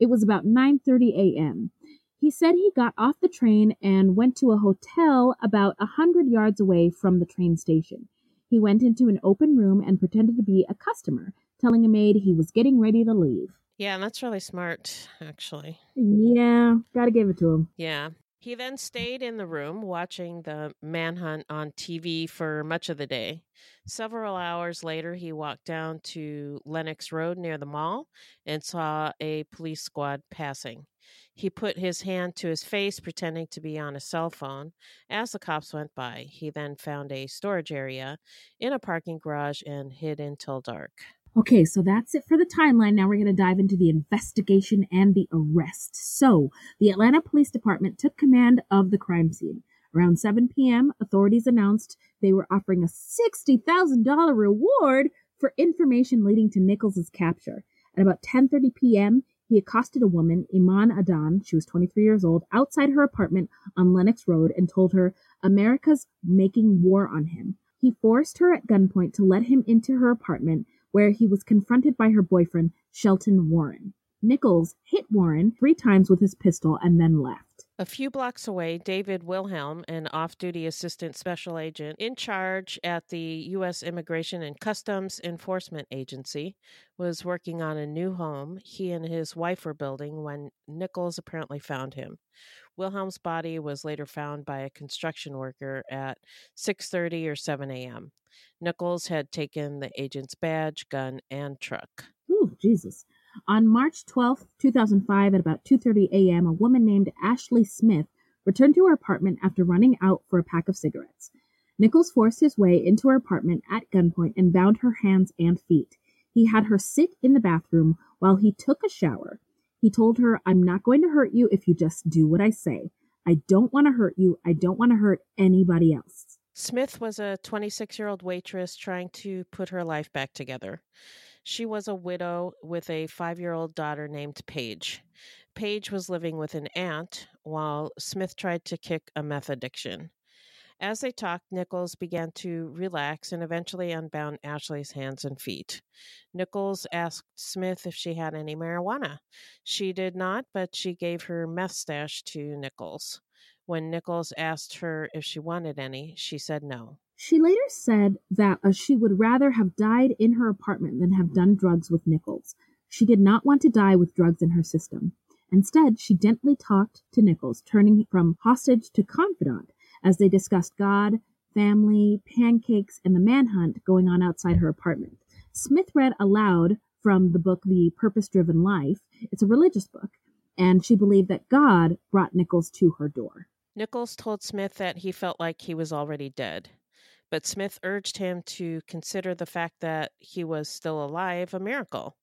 It was about 9:30 a.m. He said he got off the train and went to a hotel about a hundred yards away from the train station. He went into an open room and pretended to be a customer, telling a maid he was getting ready to leave. Yeah, that's really smart, actually. Yeah, gotta give it to him. Yeah. He then stayed in the room watching the manhunt on TV for much of the day. Several hours later, he walked down to Lenox Road near the mall and saw a police squad passing. He put his hand to his face, pretending to be on a cell phone. As the cops went by, he then found a storage area in a parking garage and hid until dark. Okay, so that's it for the timeline. Now we're going to dive into the investigation and the arrest. So, the Atlanta Police Department took command of the crime scene. Around 7 p.m., authorities announced they were offering a $60,000 reward for information leading to Nichols' capture. At about 10:30 p.m., he accosted a woman, Iman Adan, she was 23 years old, outside her apartment on Lenox Road and told her America's making war on him. He forced her at gunpoint to let him into her apartment where he was confronted by her boyfriend, Shelton Warren. Nichols hit Warren three times with his pistol and then left. A few blocks away, David Wilhelm, an off duty assistant special agent in charge at the U.S. Immigration and Customs Enforcement Agency, was working on a new home he and his wife were building when Nichols apparently found him. Wilhelm's body was later found by a construction worker at 6:30 or 7 a.m. Nichols had taken the agent's badge, gun, and truck. Ooh, Jesus. On March 12, 2005, at about 2:30 a.m., a woman named Ashley Smith returned to her apartment after running out for a pack of cigarettes. Nichols forced his way into her apartment at gunpoint and bound her hands and feet. He had her sit in the bathroom while he took a shower. He told her, "I'm not going to hurt you if you just do what I say. I don't want to hurt you. I don't want to hurt anybody else." Smith was a 26 year old waitress trying to put her life back together. She was a widow with a five year old daughter named Paige. Paige was living with an aunt while Smith tried to kick a meth addiction. As they talked, Nichols began to relax and eventually unbound Ashley's hands and feet. Nichols asked Smith if she had any marijuana. She did not, but she gave her meth stash to Nichols. When Nichols asked her if she wanted any, she said no. She later said that uh, she would rather have died in her apartment than have done drugs with Nichols. She did not want to die with drugs in her system. Instead, she gently talked to Nichols, turning from hostage to confidant as they discussed God, family, pancakes, and the manhunt going on outside her apartment. Smith read aloud from the book The Purpose Driven Life. It's a religious book, and she believed that God brought Nichols to her door. Nichols told Smith that he felt like he was already dead, but Smith urged him to consider the fact that he was still alive a miracle.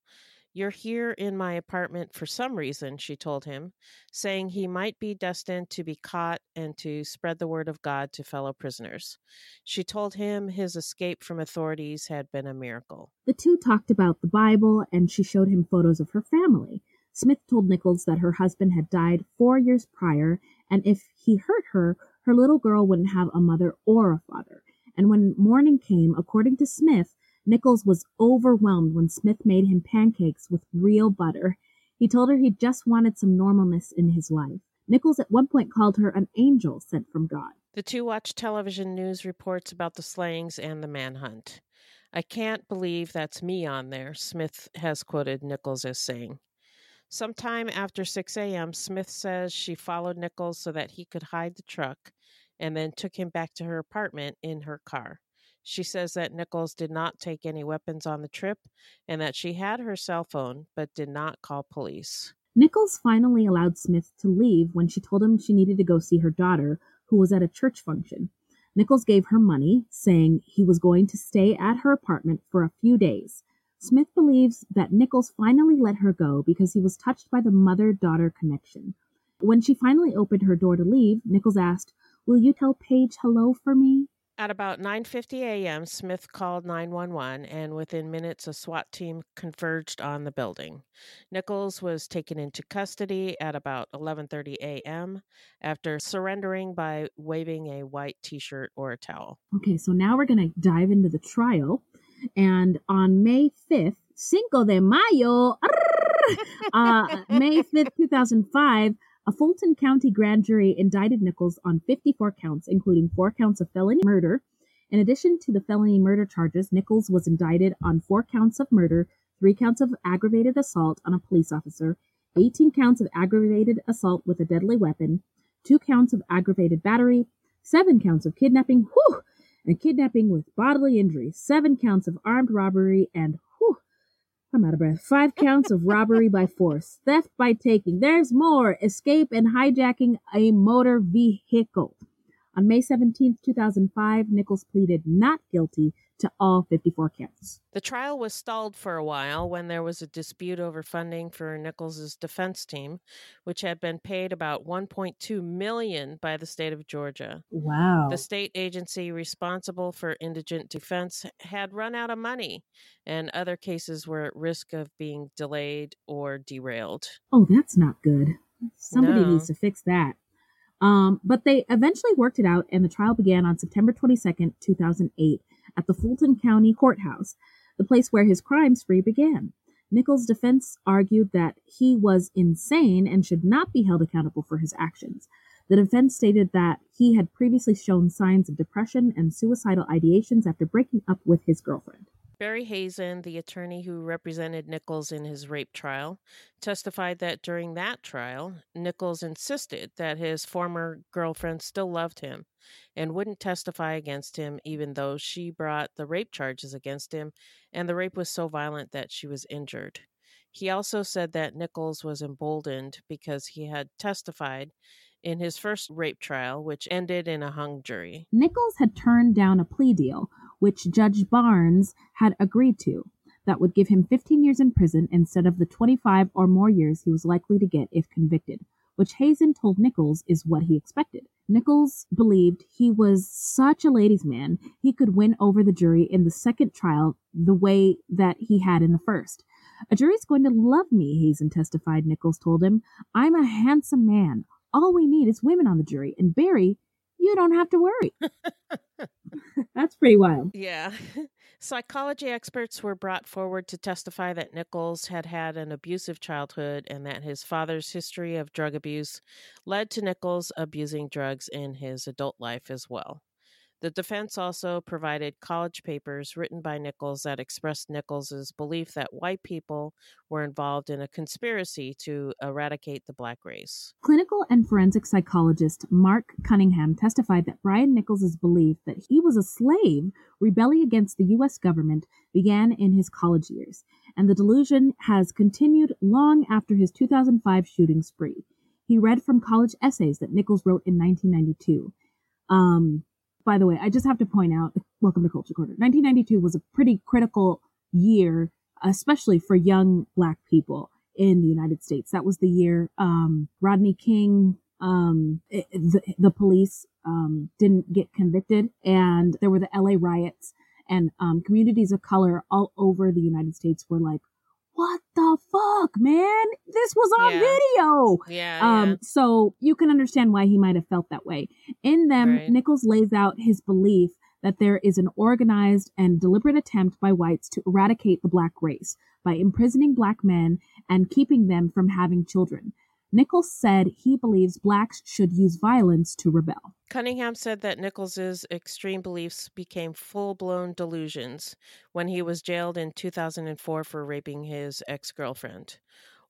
You're here in my apartment for some reason, she told him, saying he might be destined to be caught and to spread the word of God to fellow prisoners. She told him his escape from authorities had been a miracle. The two talked about the Bible and she showed him photos of her family. Smith told Nichols that her husband had died four years prior, and if he hurt her, her little girl wouldn't have a mother or a father. And when morning came, according to Smith, Nichols was overwhelmed when Smith made him pancakes with real butter. He told her he just wanted some normalness in his life. Nichols at one point called her an angel sent from God. The two watched television news reports about the slayings and the manhunt. I can't believe that's me on there, Smith has quoted Nichols as saying. Sometime after 6 a.m., Smith says she followed Nichols so that he could hide the truck and then took him back to her apartment in her car. She says that Nichols did not take any weapons on the trip and that she had her cell phone but did not call police. Nichols finally allowed Smith to leave when she told him she needed to go see her daughter, who was at a church function. Nichols gave her money, saying he was going to stay at her apartment for a few days. Smith believes that Nichols finally let her go because he was touched by the mother daughter connection. When she finally opened her door to leave, Nichols asked, Will you tell Paige hello for me? At about 9:50 a.m., Smith called 911 and within minutes a SWAT team converged on the building. Nichols was taken into custody at about 11:30 a.m. after surrendering by waving a white t-shirt or a towel. Okay, so now we're going to dive into the trial. And on May 5th, Cinco de Mayo, uh, May 5th, 2005, a Fulton County grand jury indicted Nichols on 54 counts, including four counts of felony murder. In addition to the felony murder charges, Nichols was indicted on four counts of murder, three counts of aggravated assault on a police officer, 18 counts of aggravated assault with a deadly weapon, two counts of aggravated battery, seven counts of kidnapping, whew, and kidnapping with bodily injury, seven counts of armed robbery, and I'm out of breath. Five counts of robbery by force, theft by taking. There's more. Escape and hijacking a motor vehicle. On May 17, 2005, Nichols pleaded not guilty to all 54 counts. The trial was stalled for a while when there was a dispute over funding for Nichols's defense team, which had been paid about 1.2 million by the state of Georgia. Wow. The state agency responsible for indigent defense had run out of money, and other cases were at risk of being delayed or derailed. Oh, that's not good. Somebody No. needs to fix that. Um, but they eventually worked it out, and the trial began on September 22nd, 2008, at the Fulton County Courthouse, the place where his crime spree began. Nichols' defense argued that he was insane and should not be held accountable for his actions. The defense stated that he had previously shown signs of depression and suicidal ideations after breaking up with his girlfriend. Barry Hazen, the attorney who represented Nichols in his rape trial, testified that during that trial, Nichols insisted that his former girlfriend still loved him and wouldn't testify against him, even though she brought the rape charges against him, and the rape was so violent that she was injured. He also said that Nichols was emboldened because he had testified in his first rape trial, which ended in a hung jury. Nichols had turned down a plea deal, which Judge Barnes had agreed to, that would give him 15 years in prison instead of the 25 or more years he was likely to get if convicted, which Hazen told Nichols is what he expected. Nichols believed he was such a ladies' man, he could win over the jury in the second trial the way that he had in the first. A jury's going to love me, Hazen testified, Nichols told him. I'm a handsome man. All we need is women on the jury. And Barry, you don't have to worry. That's pretty wild. Yeah. Psychology experts were brought forward to testify that Nichols had had an abusive childhood and that his father's history of drug abuse led to Nichols abusing drugs in his adult life as well. The defense also provided college papers written by Nichols that expressed Nichols's belief that white people were involved in a conspiracy to eradicate the black race. Clinical and forensic psychologist Mark Cunningham testified that Brian Nichols' belief that he was a slave rebelling against the U.S. government began in his college years, and the delusion has continued long after his 2005 shooting spree. He read from college essays that Nichols wrote in 1992. Um, by the way, I just have to point out, welcome to Culture Corner. 1992 was a pretty critical year, especially for young black people in the United States. That was the year um, Rodney King, um, it- the, the police um, didn't get convicted, and there were the LA riots, and um, communities of color all over the United States were like, "What the fuck, man? This was on Yeah. video." Yeah. Um, yeah. so you can understand why he might have felt that way. In them, Right. Nichols lays out his belief that there is an organized and deliberate attempt by whites to eradicate the black race by imprisoning black men and keeping them from having children. Nichols said he believes blacks should use violence to rebel. Cunningham said that Nichols's extreme beliefs became full-blown delusions when he was jailed in 2004 for raping his ex-girlfriend.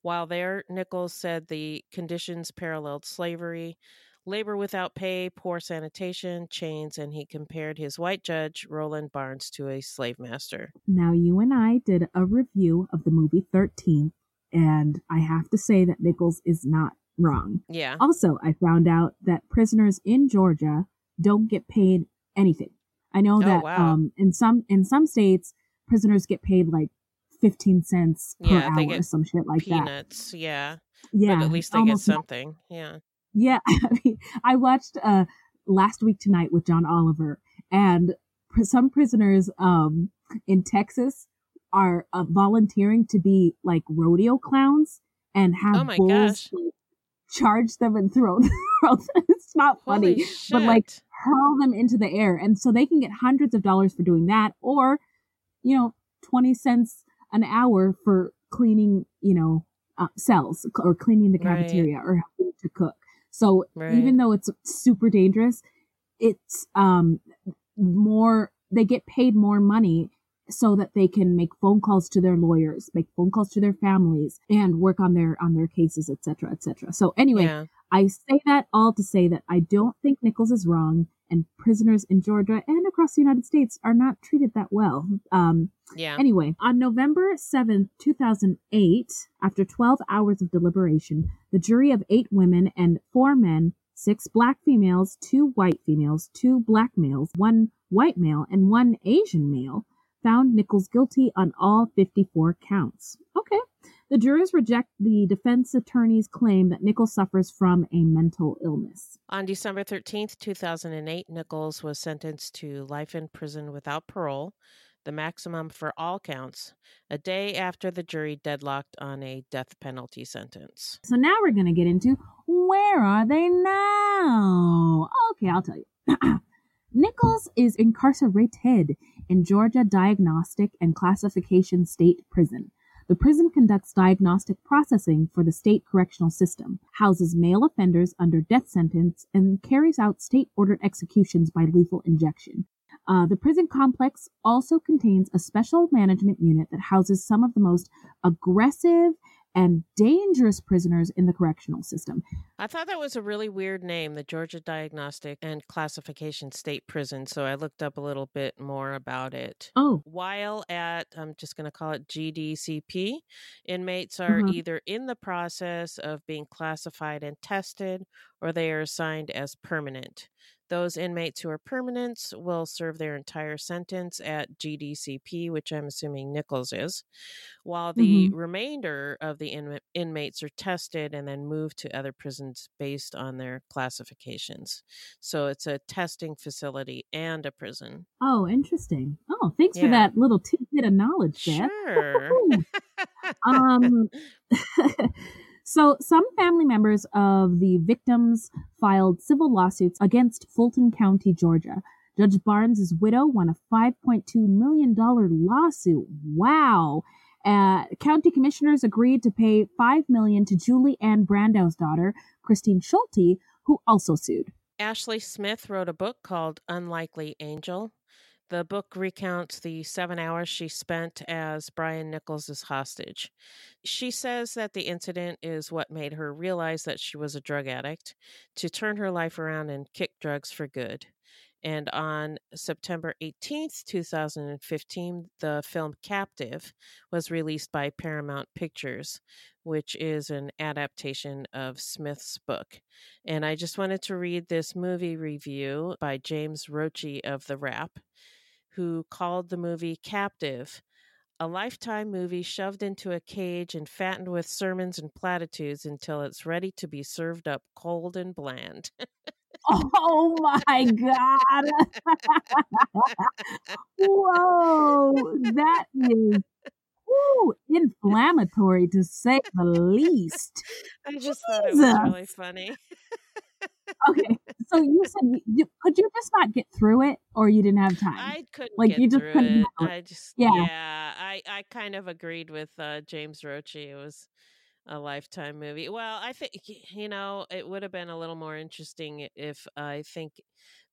While there, Nichols said the conditions paralleled slavery, labor without pay, poor sanitation, chains, and he compared his white judge, Roland Barnes, to a slave master. Now, you and I did a review of the movie 13, and I have to say that Nichols is not wrong. Yeah. Also, I found out that prisoners in Georgia don't get paid anything. I know Oh, that wow. um, in some in some states, prisoners get paid like fifteen cents per Yeah, hour or some shit like that. Peanuts, yeah. Yeah, But at least they get not- something. Yeah. Yeah, I mean, I watched uh last week tonight with John Oliver, and pr- some prisoners um in Texas are uh, volunteering to be like rodeo clowns and have Oh my bulls gosh. like, charge them and throw them. It's not funny, but like hurl them into the air, and so they can get hundreds of dollars for doing that, or you know, twenty cents an hour for cleaning, you know, uh, cells or cleaning the Right. cafeteria or helping to cook. So Right. even though it's super dangerous, it's um more they get paid more money so that they can make phone calls to their lawyers, make phone calls to their families and work on their on their cases, et cetera, et cetera. So anyway, Yeah. I say that all to say that I don't think Nichols is wrong and prisoners in Georgia and across the United States are not treated that well. Um Yeah. Anyway, on November 7th, 2008, after 12 hours of deliberation, the jury of eight women and four men six black females, two white females, two black males, one white male, and one Asian male found Nichols guilty on all 54 counts. Okay. The jurors reject the defense attorney's claim that Nichols suffers from a mental illness. On December 13th, 2008, Nichols was sentenced to life in prison without parole, the maximum for all counts, a day after the jury deadlocked on a death penalty sentence. So now we're going to get into where are they now? Okay, I'll tell you. Nichols is incarcerated in Georgia Diagnostic and Classification State Prison. The prison conducts diagnostic processing for the state correctional system, houses male offenders under death sentence, and carries out state ordered executions by lethal injection. Uh, the prison complex also contains a special management unit that houses some of the most aggressive and dangerous prisoners in the correctional system. I thought that was a really weird name, the Georgia Diagnostic and Classification State Prison. So I looked up a little bit more about it. Oh. While at, I'm just going to call it GDCP, inmates are Mhm. either in the process of being classified and tested or they are assigned as permanent. Those inmates who are permanents will serve their entire sentence at GDCP, which I'm assuming Nichols is, while the Mhm. remainder of the inma- inmates are tested and then moved to other prisons based on their classifications. So it's a testing facility and a prison. Oh, interesting. Oh, thanks for that little tidbit of knowledge, Beth. Sure. um, so, some family members of the victims filed civil lawsuits against Fulton County, Georgia. Judge Barnes' widow won a $5.2 million lawsuit. Wow. Uh, county commissioners agreed to pay 5 million to Julie Ann Brandau's daughter, Christine Schulte, who also sued. Ashley Smith wrote a book called Unlikely Angel. The book recounts the seven hours she spent as Brian Nichols' hostage. She says that the incident is what made her realize that she was a drug addict, to turn her life around and kick drugs for good. And on September 18th, 2015, the film Captive was released by Paramount Pictures, which is an adaptation of Smith's book. And I just wanted to read this movie review by James Roche of The Wrap, who called the movie Captive. A lifetime movie shoved into a cage and fattened with sermons and platitudes until it's ready to be served up cold and bland. Oh my God. Whoa. That is woo, inflammatory to say the least. I just thought it was really funny. Okay. So you said you, could you just not get through it or you didn't have time? I couldn't like you just couldn't. I just Yeah. yeah, I I kind of agreed with uh, James Roche. It was a lifetime movie. Well, I think you know it would have been a little more interesting if I think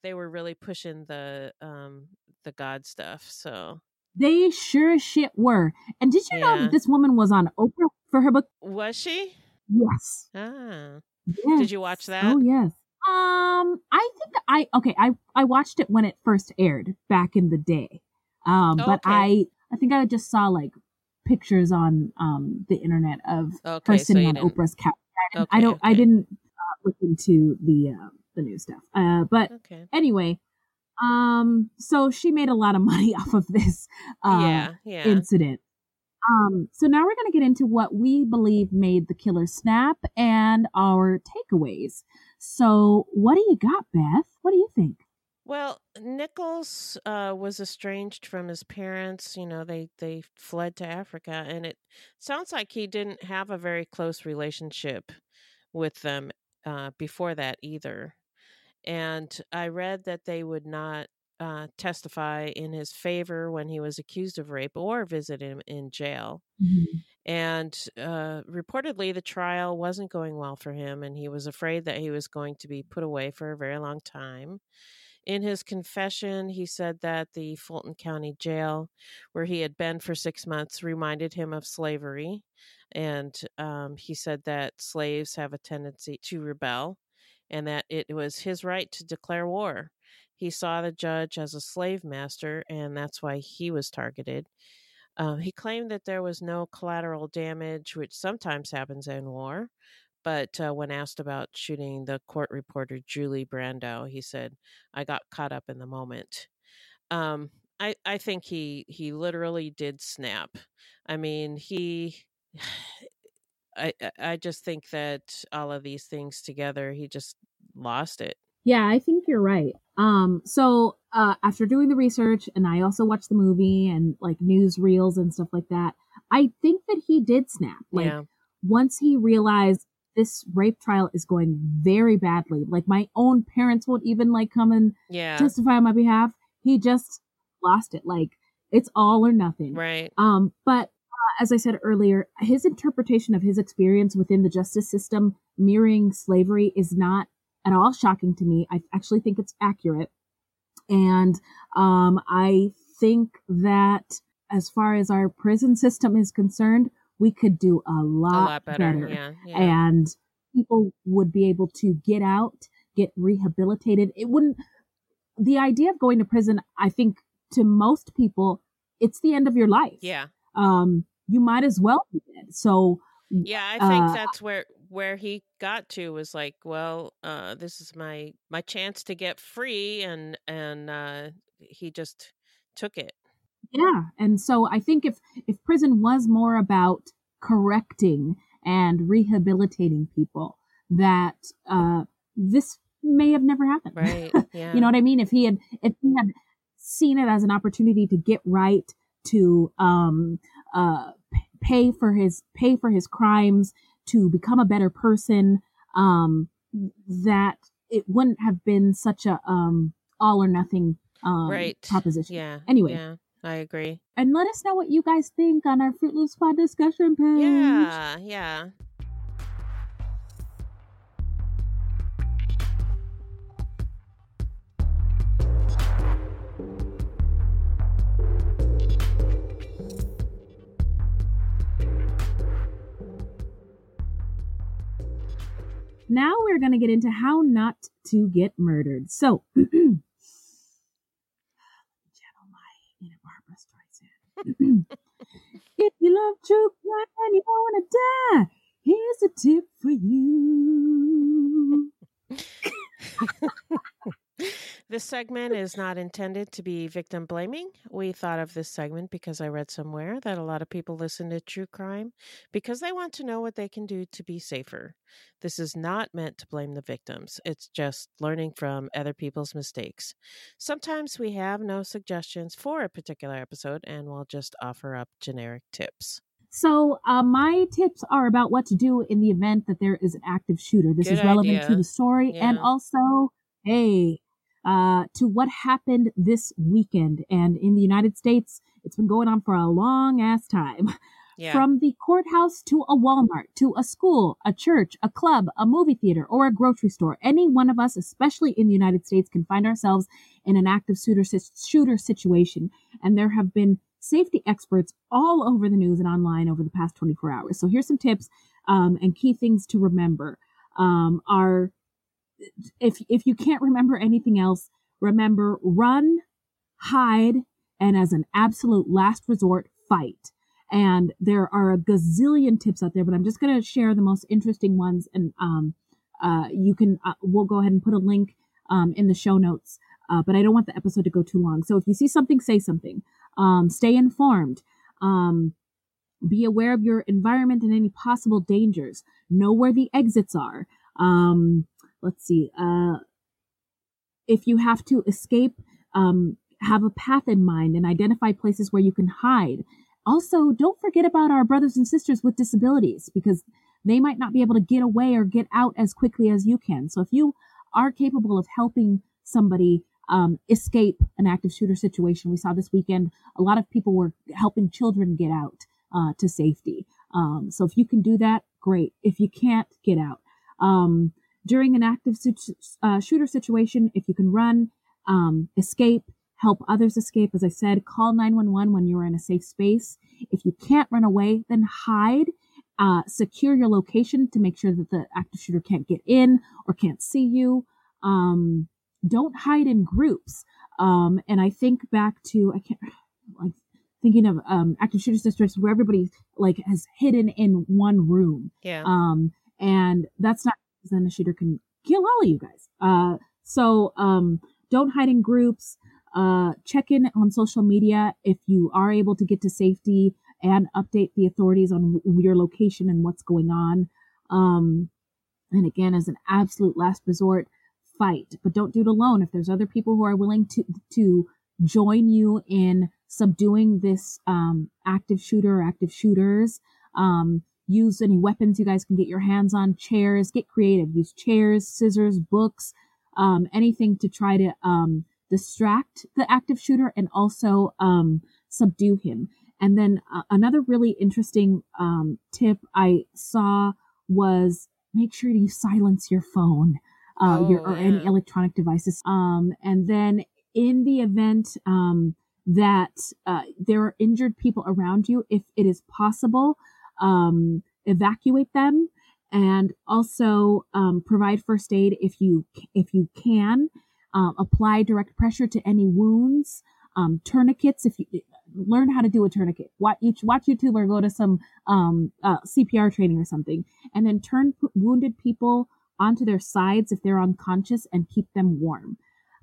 they were really pushing the um the God stuff. So They sure as shit were. And did you know that this woman was on Oprah for her book? was she? Yes. Ah, Yes. did you watch that? Oh yes. Um, I think I okay. I I watched it when it first aired back in the day. Um, but Okay. I I think I just saw like pictures on um the internet of Okay, her sitting you on didn't- Oprah's couch. I, didn't, I Okay, don't. I didn't uh, look into the uh, the new stuff. Uh, but Okay. anyway, um, so she made a lot of money off of this uh, Yeah, yeah. incident. Um, so now we're going to get into what we believe made the killer snap and our takeaways. So, what do you got, Beth? What do you think? Well, Nichols uh, was estranged from his parents. You know, they they fled to Africa, and it sounds like he didn't have a very close relationship with them uh, before that either. And I read that they would not uh, testify in his favor when he was accused of rape or visit him in jail. And uh, reportedly, the trial wasn't going well for him, and he was afraid that he was going to be put away for a very long time. In his confession, he said that the Fulton County Jail, where he had been for six months, reminded him of slavery. And um, he said that slaves have a tendency to rebel and that it was his right to declare war. He saw the judge as a slave master, and that's why he was targeted. Uh, he claimed that there was no collateral damage, which sometimes happens in war, but uh, when asked about shooting the court reporter Julie Brandau, he said, "I got caught up in the moment." Um, I I think he he literally did snap. I mean, he. I I just think that all of these things together, he just lost it. Yeah, I think you're right. Um, so uh, after doing the research, and I also watched the movie and like news reels and stuff like that, I think that he did snap. Like Yeah. once he realized this rape trial is going very badly, like my own parents won't even like come and Yeah. testify on my behalf. He just lost it. Like it's all or nothing. Right. Um, but uh, as I said earlier, his interpretation of his experience within the justice system mirroring slavery is not at all shocking to me. I actually think it's accurate. And um, I think that as far as our prison system is concerned, we could do a lot, lot better, yeah, yeah. And people would be able to get out, get rehabilitated. It wouldn't, the idea of going to prison, I think to most people, it's the end of your life. Yeah. Um, you might as well be dead. So, Yeah, I think uh, that's where where he got to was like, well, uh, this is my my chance to get free, and and uh, he just took it. Yeah, and so I think if if prison was more about correcting and rehabilitating people, that uh, this may have never happened. Right. Yeah. you know what I mean? If he had if he had seen it as an opportunity to get right, to um uh pay for his pay for his crimes, to become a better person, um that it wouldn't have been such a um all or nothing um right. proposition. Yeah. Anyway, Yeah. I agree. and let us know what you guys think on our Fruit Loops Pod discussion page. Yeah. Yeah. Now we're going to get into how not to get murdered. So, channel my Anna Barbra Streisand. if you love true crime and you don't want to die, here's a tip for you. This segment is not intended to be victim blaming. We thought of this segment because I read somewhere that a lot of people listen to true crime because they want to know what they can do to be safer. This is not meant to blame the victims, it's just learning from other people's mistakes. Sometimes we have no suggestions for a particular episode and we'll just offer up generic tips. So, uh, my tips are about what to do in the event that there is an active shooter. This is Good relevant to the story and also, hey, uh, to what happened this weekend. And in the United States, it's been going on for a long ass time. Yeah. From the courthouse to a Walmart, to a school, a church, a club, a movie theater, or a grocery store, any one of us, especially in the United States, can find ourselves in an active shooter, shooter situation. And there have been safety experts all over the news and online over the past 24 hours. So here's some tips um, and key things to remember. Um, are if if you can't remember anything else, remember run, hide, and as an absolute last resort, fight. And there are a gazillion tips out there, but I'm just going to share the most interesting ones. And um, uh, you can uh, we'll go ahead and put a link um, in the show notes. Uh, but I don't want the episode to go too long. So if you see something, say something. Um, stay informed. Um, be aware of your environment and any possible dangers. Know where the exits are. Um, let's see. Uh, if you have to escape, um, have a path in mind and identify places where you can hide. Also, don't forget about our brothers and sisters with disabilities because they might not be able to get away or get out as quickly as you can. So if you are capable of helping somebody um, escape an active shooter situation, we saw this weekend a lot of people were helping children get out uh, to safety. Um, so if you can do that, great. If you can't, get out. Um, during an active uh, shooter situation, if you can run, um, escape, help others escape, as I said, call 911 when you're in a safe space. If you can't run away, then hide. Uh, secure your location to make sure that the active shooter can't get in or can't see you. Um, don't hide in groups. Um, and I think back to I can't like thinking of um, active shooter situations where everybody like has hidden in one room. Yeah. Um, and that's not because then a shooter can kill all of you guys. Uh, so um, don't hide in groups. Uh, check in on social media if you are able to get to safety and update the authorities on your location and what's going on. Um, and again, as an absolute last resort, fight, but don't do it alone. If there's other people who are willing to to join you in subduing this um, active shooter or active shooters, um, use any weapons you guys can get your hands on. Chairs, get creative. Use chairs, scissors, books, um, anything to try to um, distract the active shooter and also um, subdue him. And then uh, another really interesting um, tip I saw was make sure you silence your phone uh, Oh, your, or any electronic devices. Um, and then in the event um, that uh, there are injured people around you, if it is possible, um, evacuate them and also um, provide first aid if you if you can. Um, apply direct pressure to any wounds. Um, tourniquets if you learn how to do a tourniquet. Watch, watch YouTube or go to some um, uh, CPR training or something, and then turn p- wounded people onto their sides if they're unconscious and keep them warm.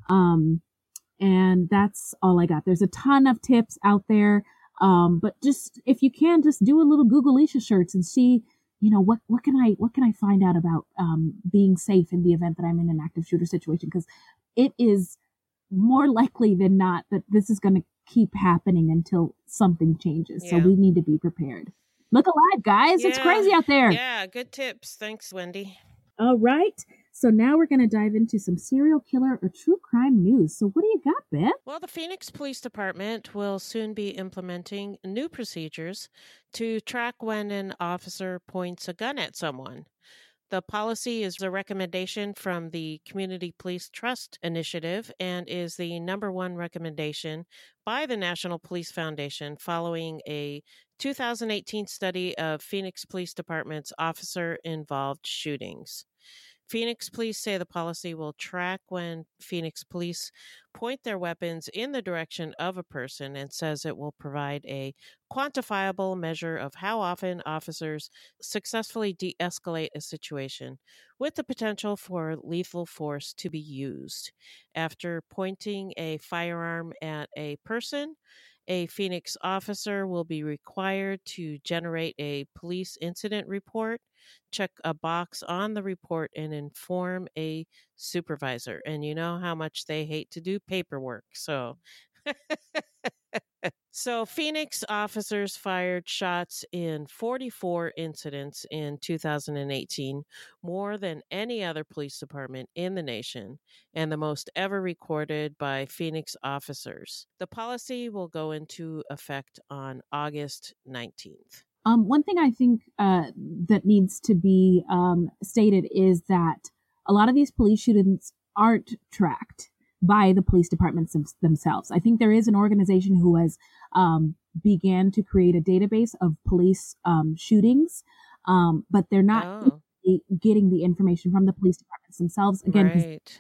Um, and that's all I got. There's a ton of tips out there. Um, but just if you can, just do a little Google Leisha shirts and see, you know, what what can I what can I find out about um, being safe in the event that I'm in an active shooter situation? Because it is more likely than not that this is going to keep happening until something changes. So we need to be prepared. Look alive, guys! It's crazy out there. Yeah, good tips. Thanks, Wendy. All right. So now we're going to dive into some serial killer or true crime news. So what do you got, Beth? Well, the Phoenix Police Department will soon be implementing new procedures to track when an officer points a gun at someone. The policy is a recommendation from the Community Police Trust Initiative and is the number one recommendation by the National Police Foundation following a 2018 study of Phoenix Police Department's officer involved shootings. Phoenix police say the policy will track when Phoenix police point their weapons in the direction of a person and says it will provide a quantifiable measure of how often officers successfully de escalate a situation with the potential for lethal force to be used. After pointing a firearm at a person, a Phoenix officer will be required to generate a police incident report, check a box on the report, and inform a supervisor. And you know how much they hate to do paperwork. So. So, Phoenix officers fired shots in 44 incidents in 2018, more than any other police department in the nation, and the most ever recorded by Phoenix officers. The policy will go into effect on August 19th. Um, one thing I think uh, that needs to be um, stated is that a lot of these police shootings aren't tracked by the police departments themselves. I think there is an organization who has um, began to create a database of police um, shootings, um, but they're not Oh. getting the information from the police departments themselves. Again, Right.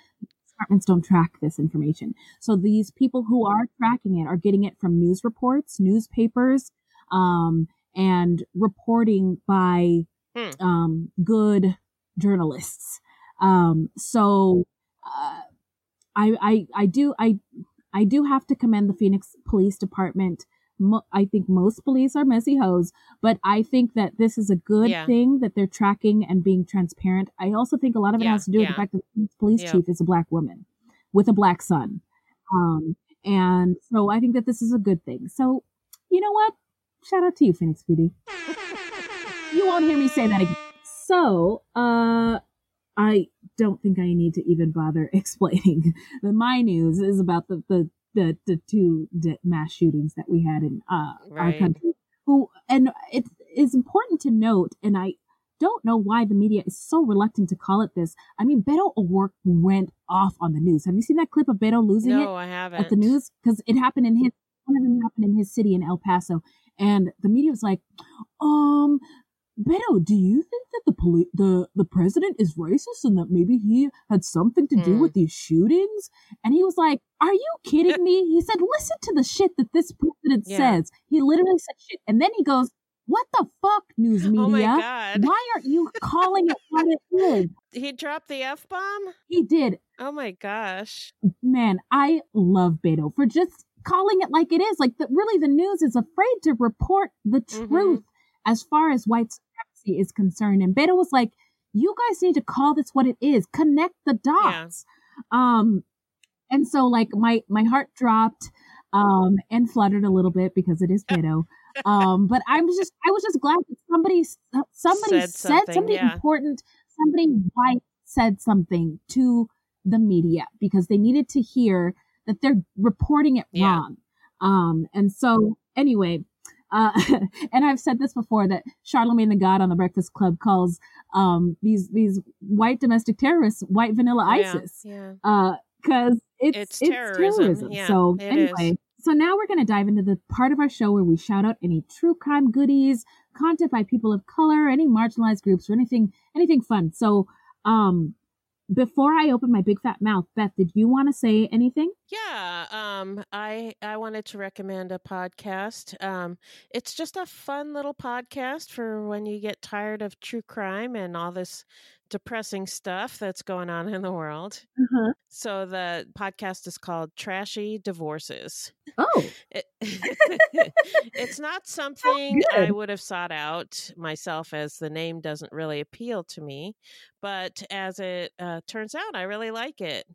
departments don't track this information. So these people who are tracking it are getting it from news reports, newspapers, um, and reporting by Hmm. um, good journalists. Um, so uh, I, I I do I I do have to commend the Phoenix Police Department. Mo- I think most police are messy hoes, but I think that this is a good Yeah. thing that they're tracking and being transparent. I also think a lot of it Yeah, has to do with the fact that the police Yeah. chief is a black woman with a black son. Um, and so I think that this is a good thing. So, you know what? Shout out to you, Phoenix PD. you won't hear me say that again. So, uh, I don't think I need to even bother explaining. The my news is about the the the, the two mass shootings that we had in uh, our country. Who and it is important to note, and I don't know why the media is so reluctant to call it this. I mean, Beto O'Rourke went off on the news. Have you seen that clip of Beto losing it? No, I haven't. at the news because it happened in his one of them happened in his city in El Paso, and the media was like, um. Beto, do you think that the poli- the the president is racist and that maybe he had something to do Hmm. with these shootings? And he was like, "Are you kidding me?" He said, "Listen to the shit that this president Yeah. says." He literally said shit, and then he goes, what the fuck, news media? Oh my God. Why aren't you calling it what it is? He dropped the F bomb? He did. Oh my gosh. Man, I love Beto for just calling it like it is. Like, the, really, the news is afraid to report the Mm-hmm. truth as far as white is concerned. And Beto was like, you guys need to call this what it is. Connect the dots. Um, and so like my my heart dropped um and fluttered a little bit because it is Beto. um, but I'm just I was just glad that somebody somebody Said said, something, something yeah. important, somebody white said something to the media because they needed to hear that they're reporting it Yeah. wrong. Um, and so anyway, uh, and I've said this before that Charlemagne the God on the Breakfast Club calls um, these these white domestic terrorists white vanilla Yeah, ISIS. yeah. Uh, because it's, It's it's terrorism. terrorism. Yeah, so anyway, is. so now we're going to dive into the part of our show where we shout out any true crime goodies, content by people of color, any marginalized groups, or anything anything fun. So, um, before I open my big fat mouth, Beth, did you want to say anything? Yeah, um, I I wanted to recommend a podcast. Um, it's just a fun little podcast for when you get tired of true crime and all this depressing stuff that's going on in the world. Uh-huh. So the podcast is called Trashy Divorces. Oh, It, it's not something I would have sought out myself, as the name doesn't really appeal to me. But as it uh, turns out, I really like it.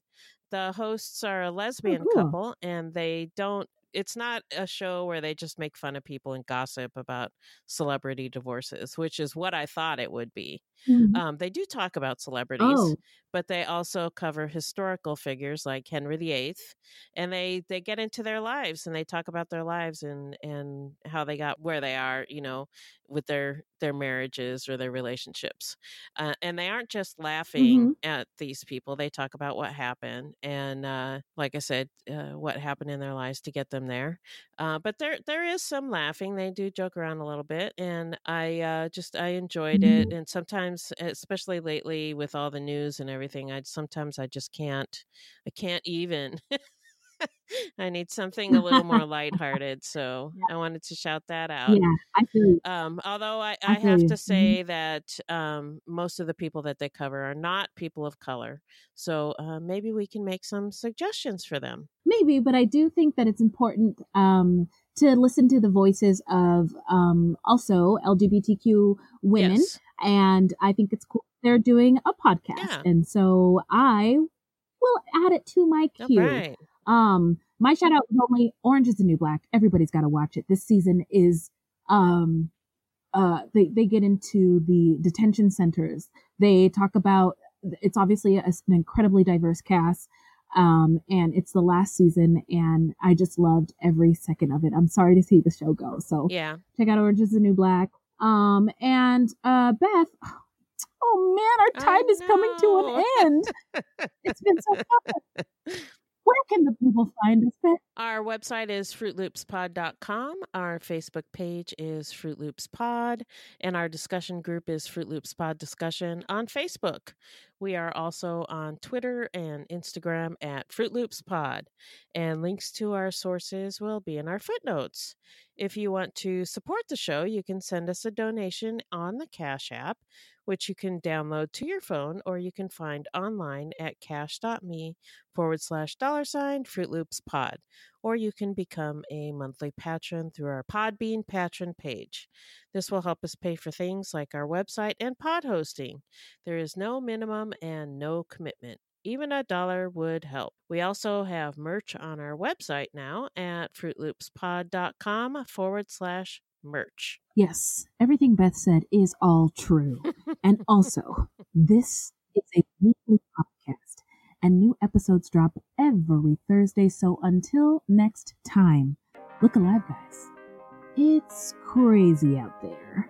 The hosts are a lesbian cool. couple, and they don't. It's not a show where they just make fun of people and gossip about celebrity divorces, which is what I thought it would be. Mhm. Um, they do talk about celebrities, Oh. but they also cover historical figures like Henry VIII, and they they get into their lives and they talk about their lives and and how they got where they are, you know, with their their marriages or their relationships. Uh, and they aren't just laughing at these people; they talk about what happened and, uh, like I said, uh, what happened in their lives to get them there. Uh, but there there is some laughing. They do joke around a little bit, and I uh, just I enjoyed it. And sometimes, especially lately, with all the news and everything, I sometimes I just can't I can't even. I need something a little more lighthearted, so I wanted to shout that out. Yeah, I. Um, although I, I I have you. to Mhm. say that um, most of the people that they cover are not people of color, so uh, maybe we can make some suggestions for them. Maybe, but I do think that it's important um, to listen to the voices of um, also LGBTQ women. Yes. And I think it's cool they're doing a podcast. Yeah. And so I will add it to my queue. right. Um, my shout out is only Orange is the New Black. Everybody's got to watch it. This season is, um, uh, they, they get into the detention centers. They talk about, it's obviously a, an incredibly diverse cast. Um, and it's the last season and I just loved every second of it. I'm sorry to see the show go. So Yeah. check out Orange is the New Black. Um, and, uh, Beth, oh man, our time is coming to an end. It's been so fun. Where can the people find us, Beth? Our website is fruitloopspod.com. Our Facebook page is Fruit Loops Pod, and our discussion group is Fruit Loops Pod Discussion on Facebook. We are also on Twitter and Instagram at Fruit Loops Pod, and links to our sources will be in our footnotes. If you want to support the show, you can send us a donation on the Cash App, which you can download to your phone or you can find online at cash.me forward slash dollar sign Fruit Loops Pod. Or you can become a monthly patron through our Podbean patron page. This will help us pay for things like our website and pod hosting. There is no minimum and no commitment. Even a dollar would help. We also have merch on our website now at fruitloopspod.com forward slash merch. Yes, everything Beth said is all true. and also, this is a weekly podcast, and new episodes drop every Thursday. So until next time, look alive, guys. It's crazy out there.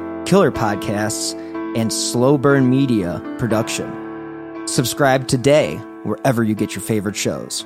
killer podcasts, and slow burn media production. Subscribe today wherever you get your favorite shows.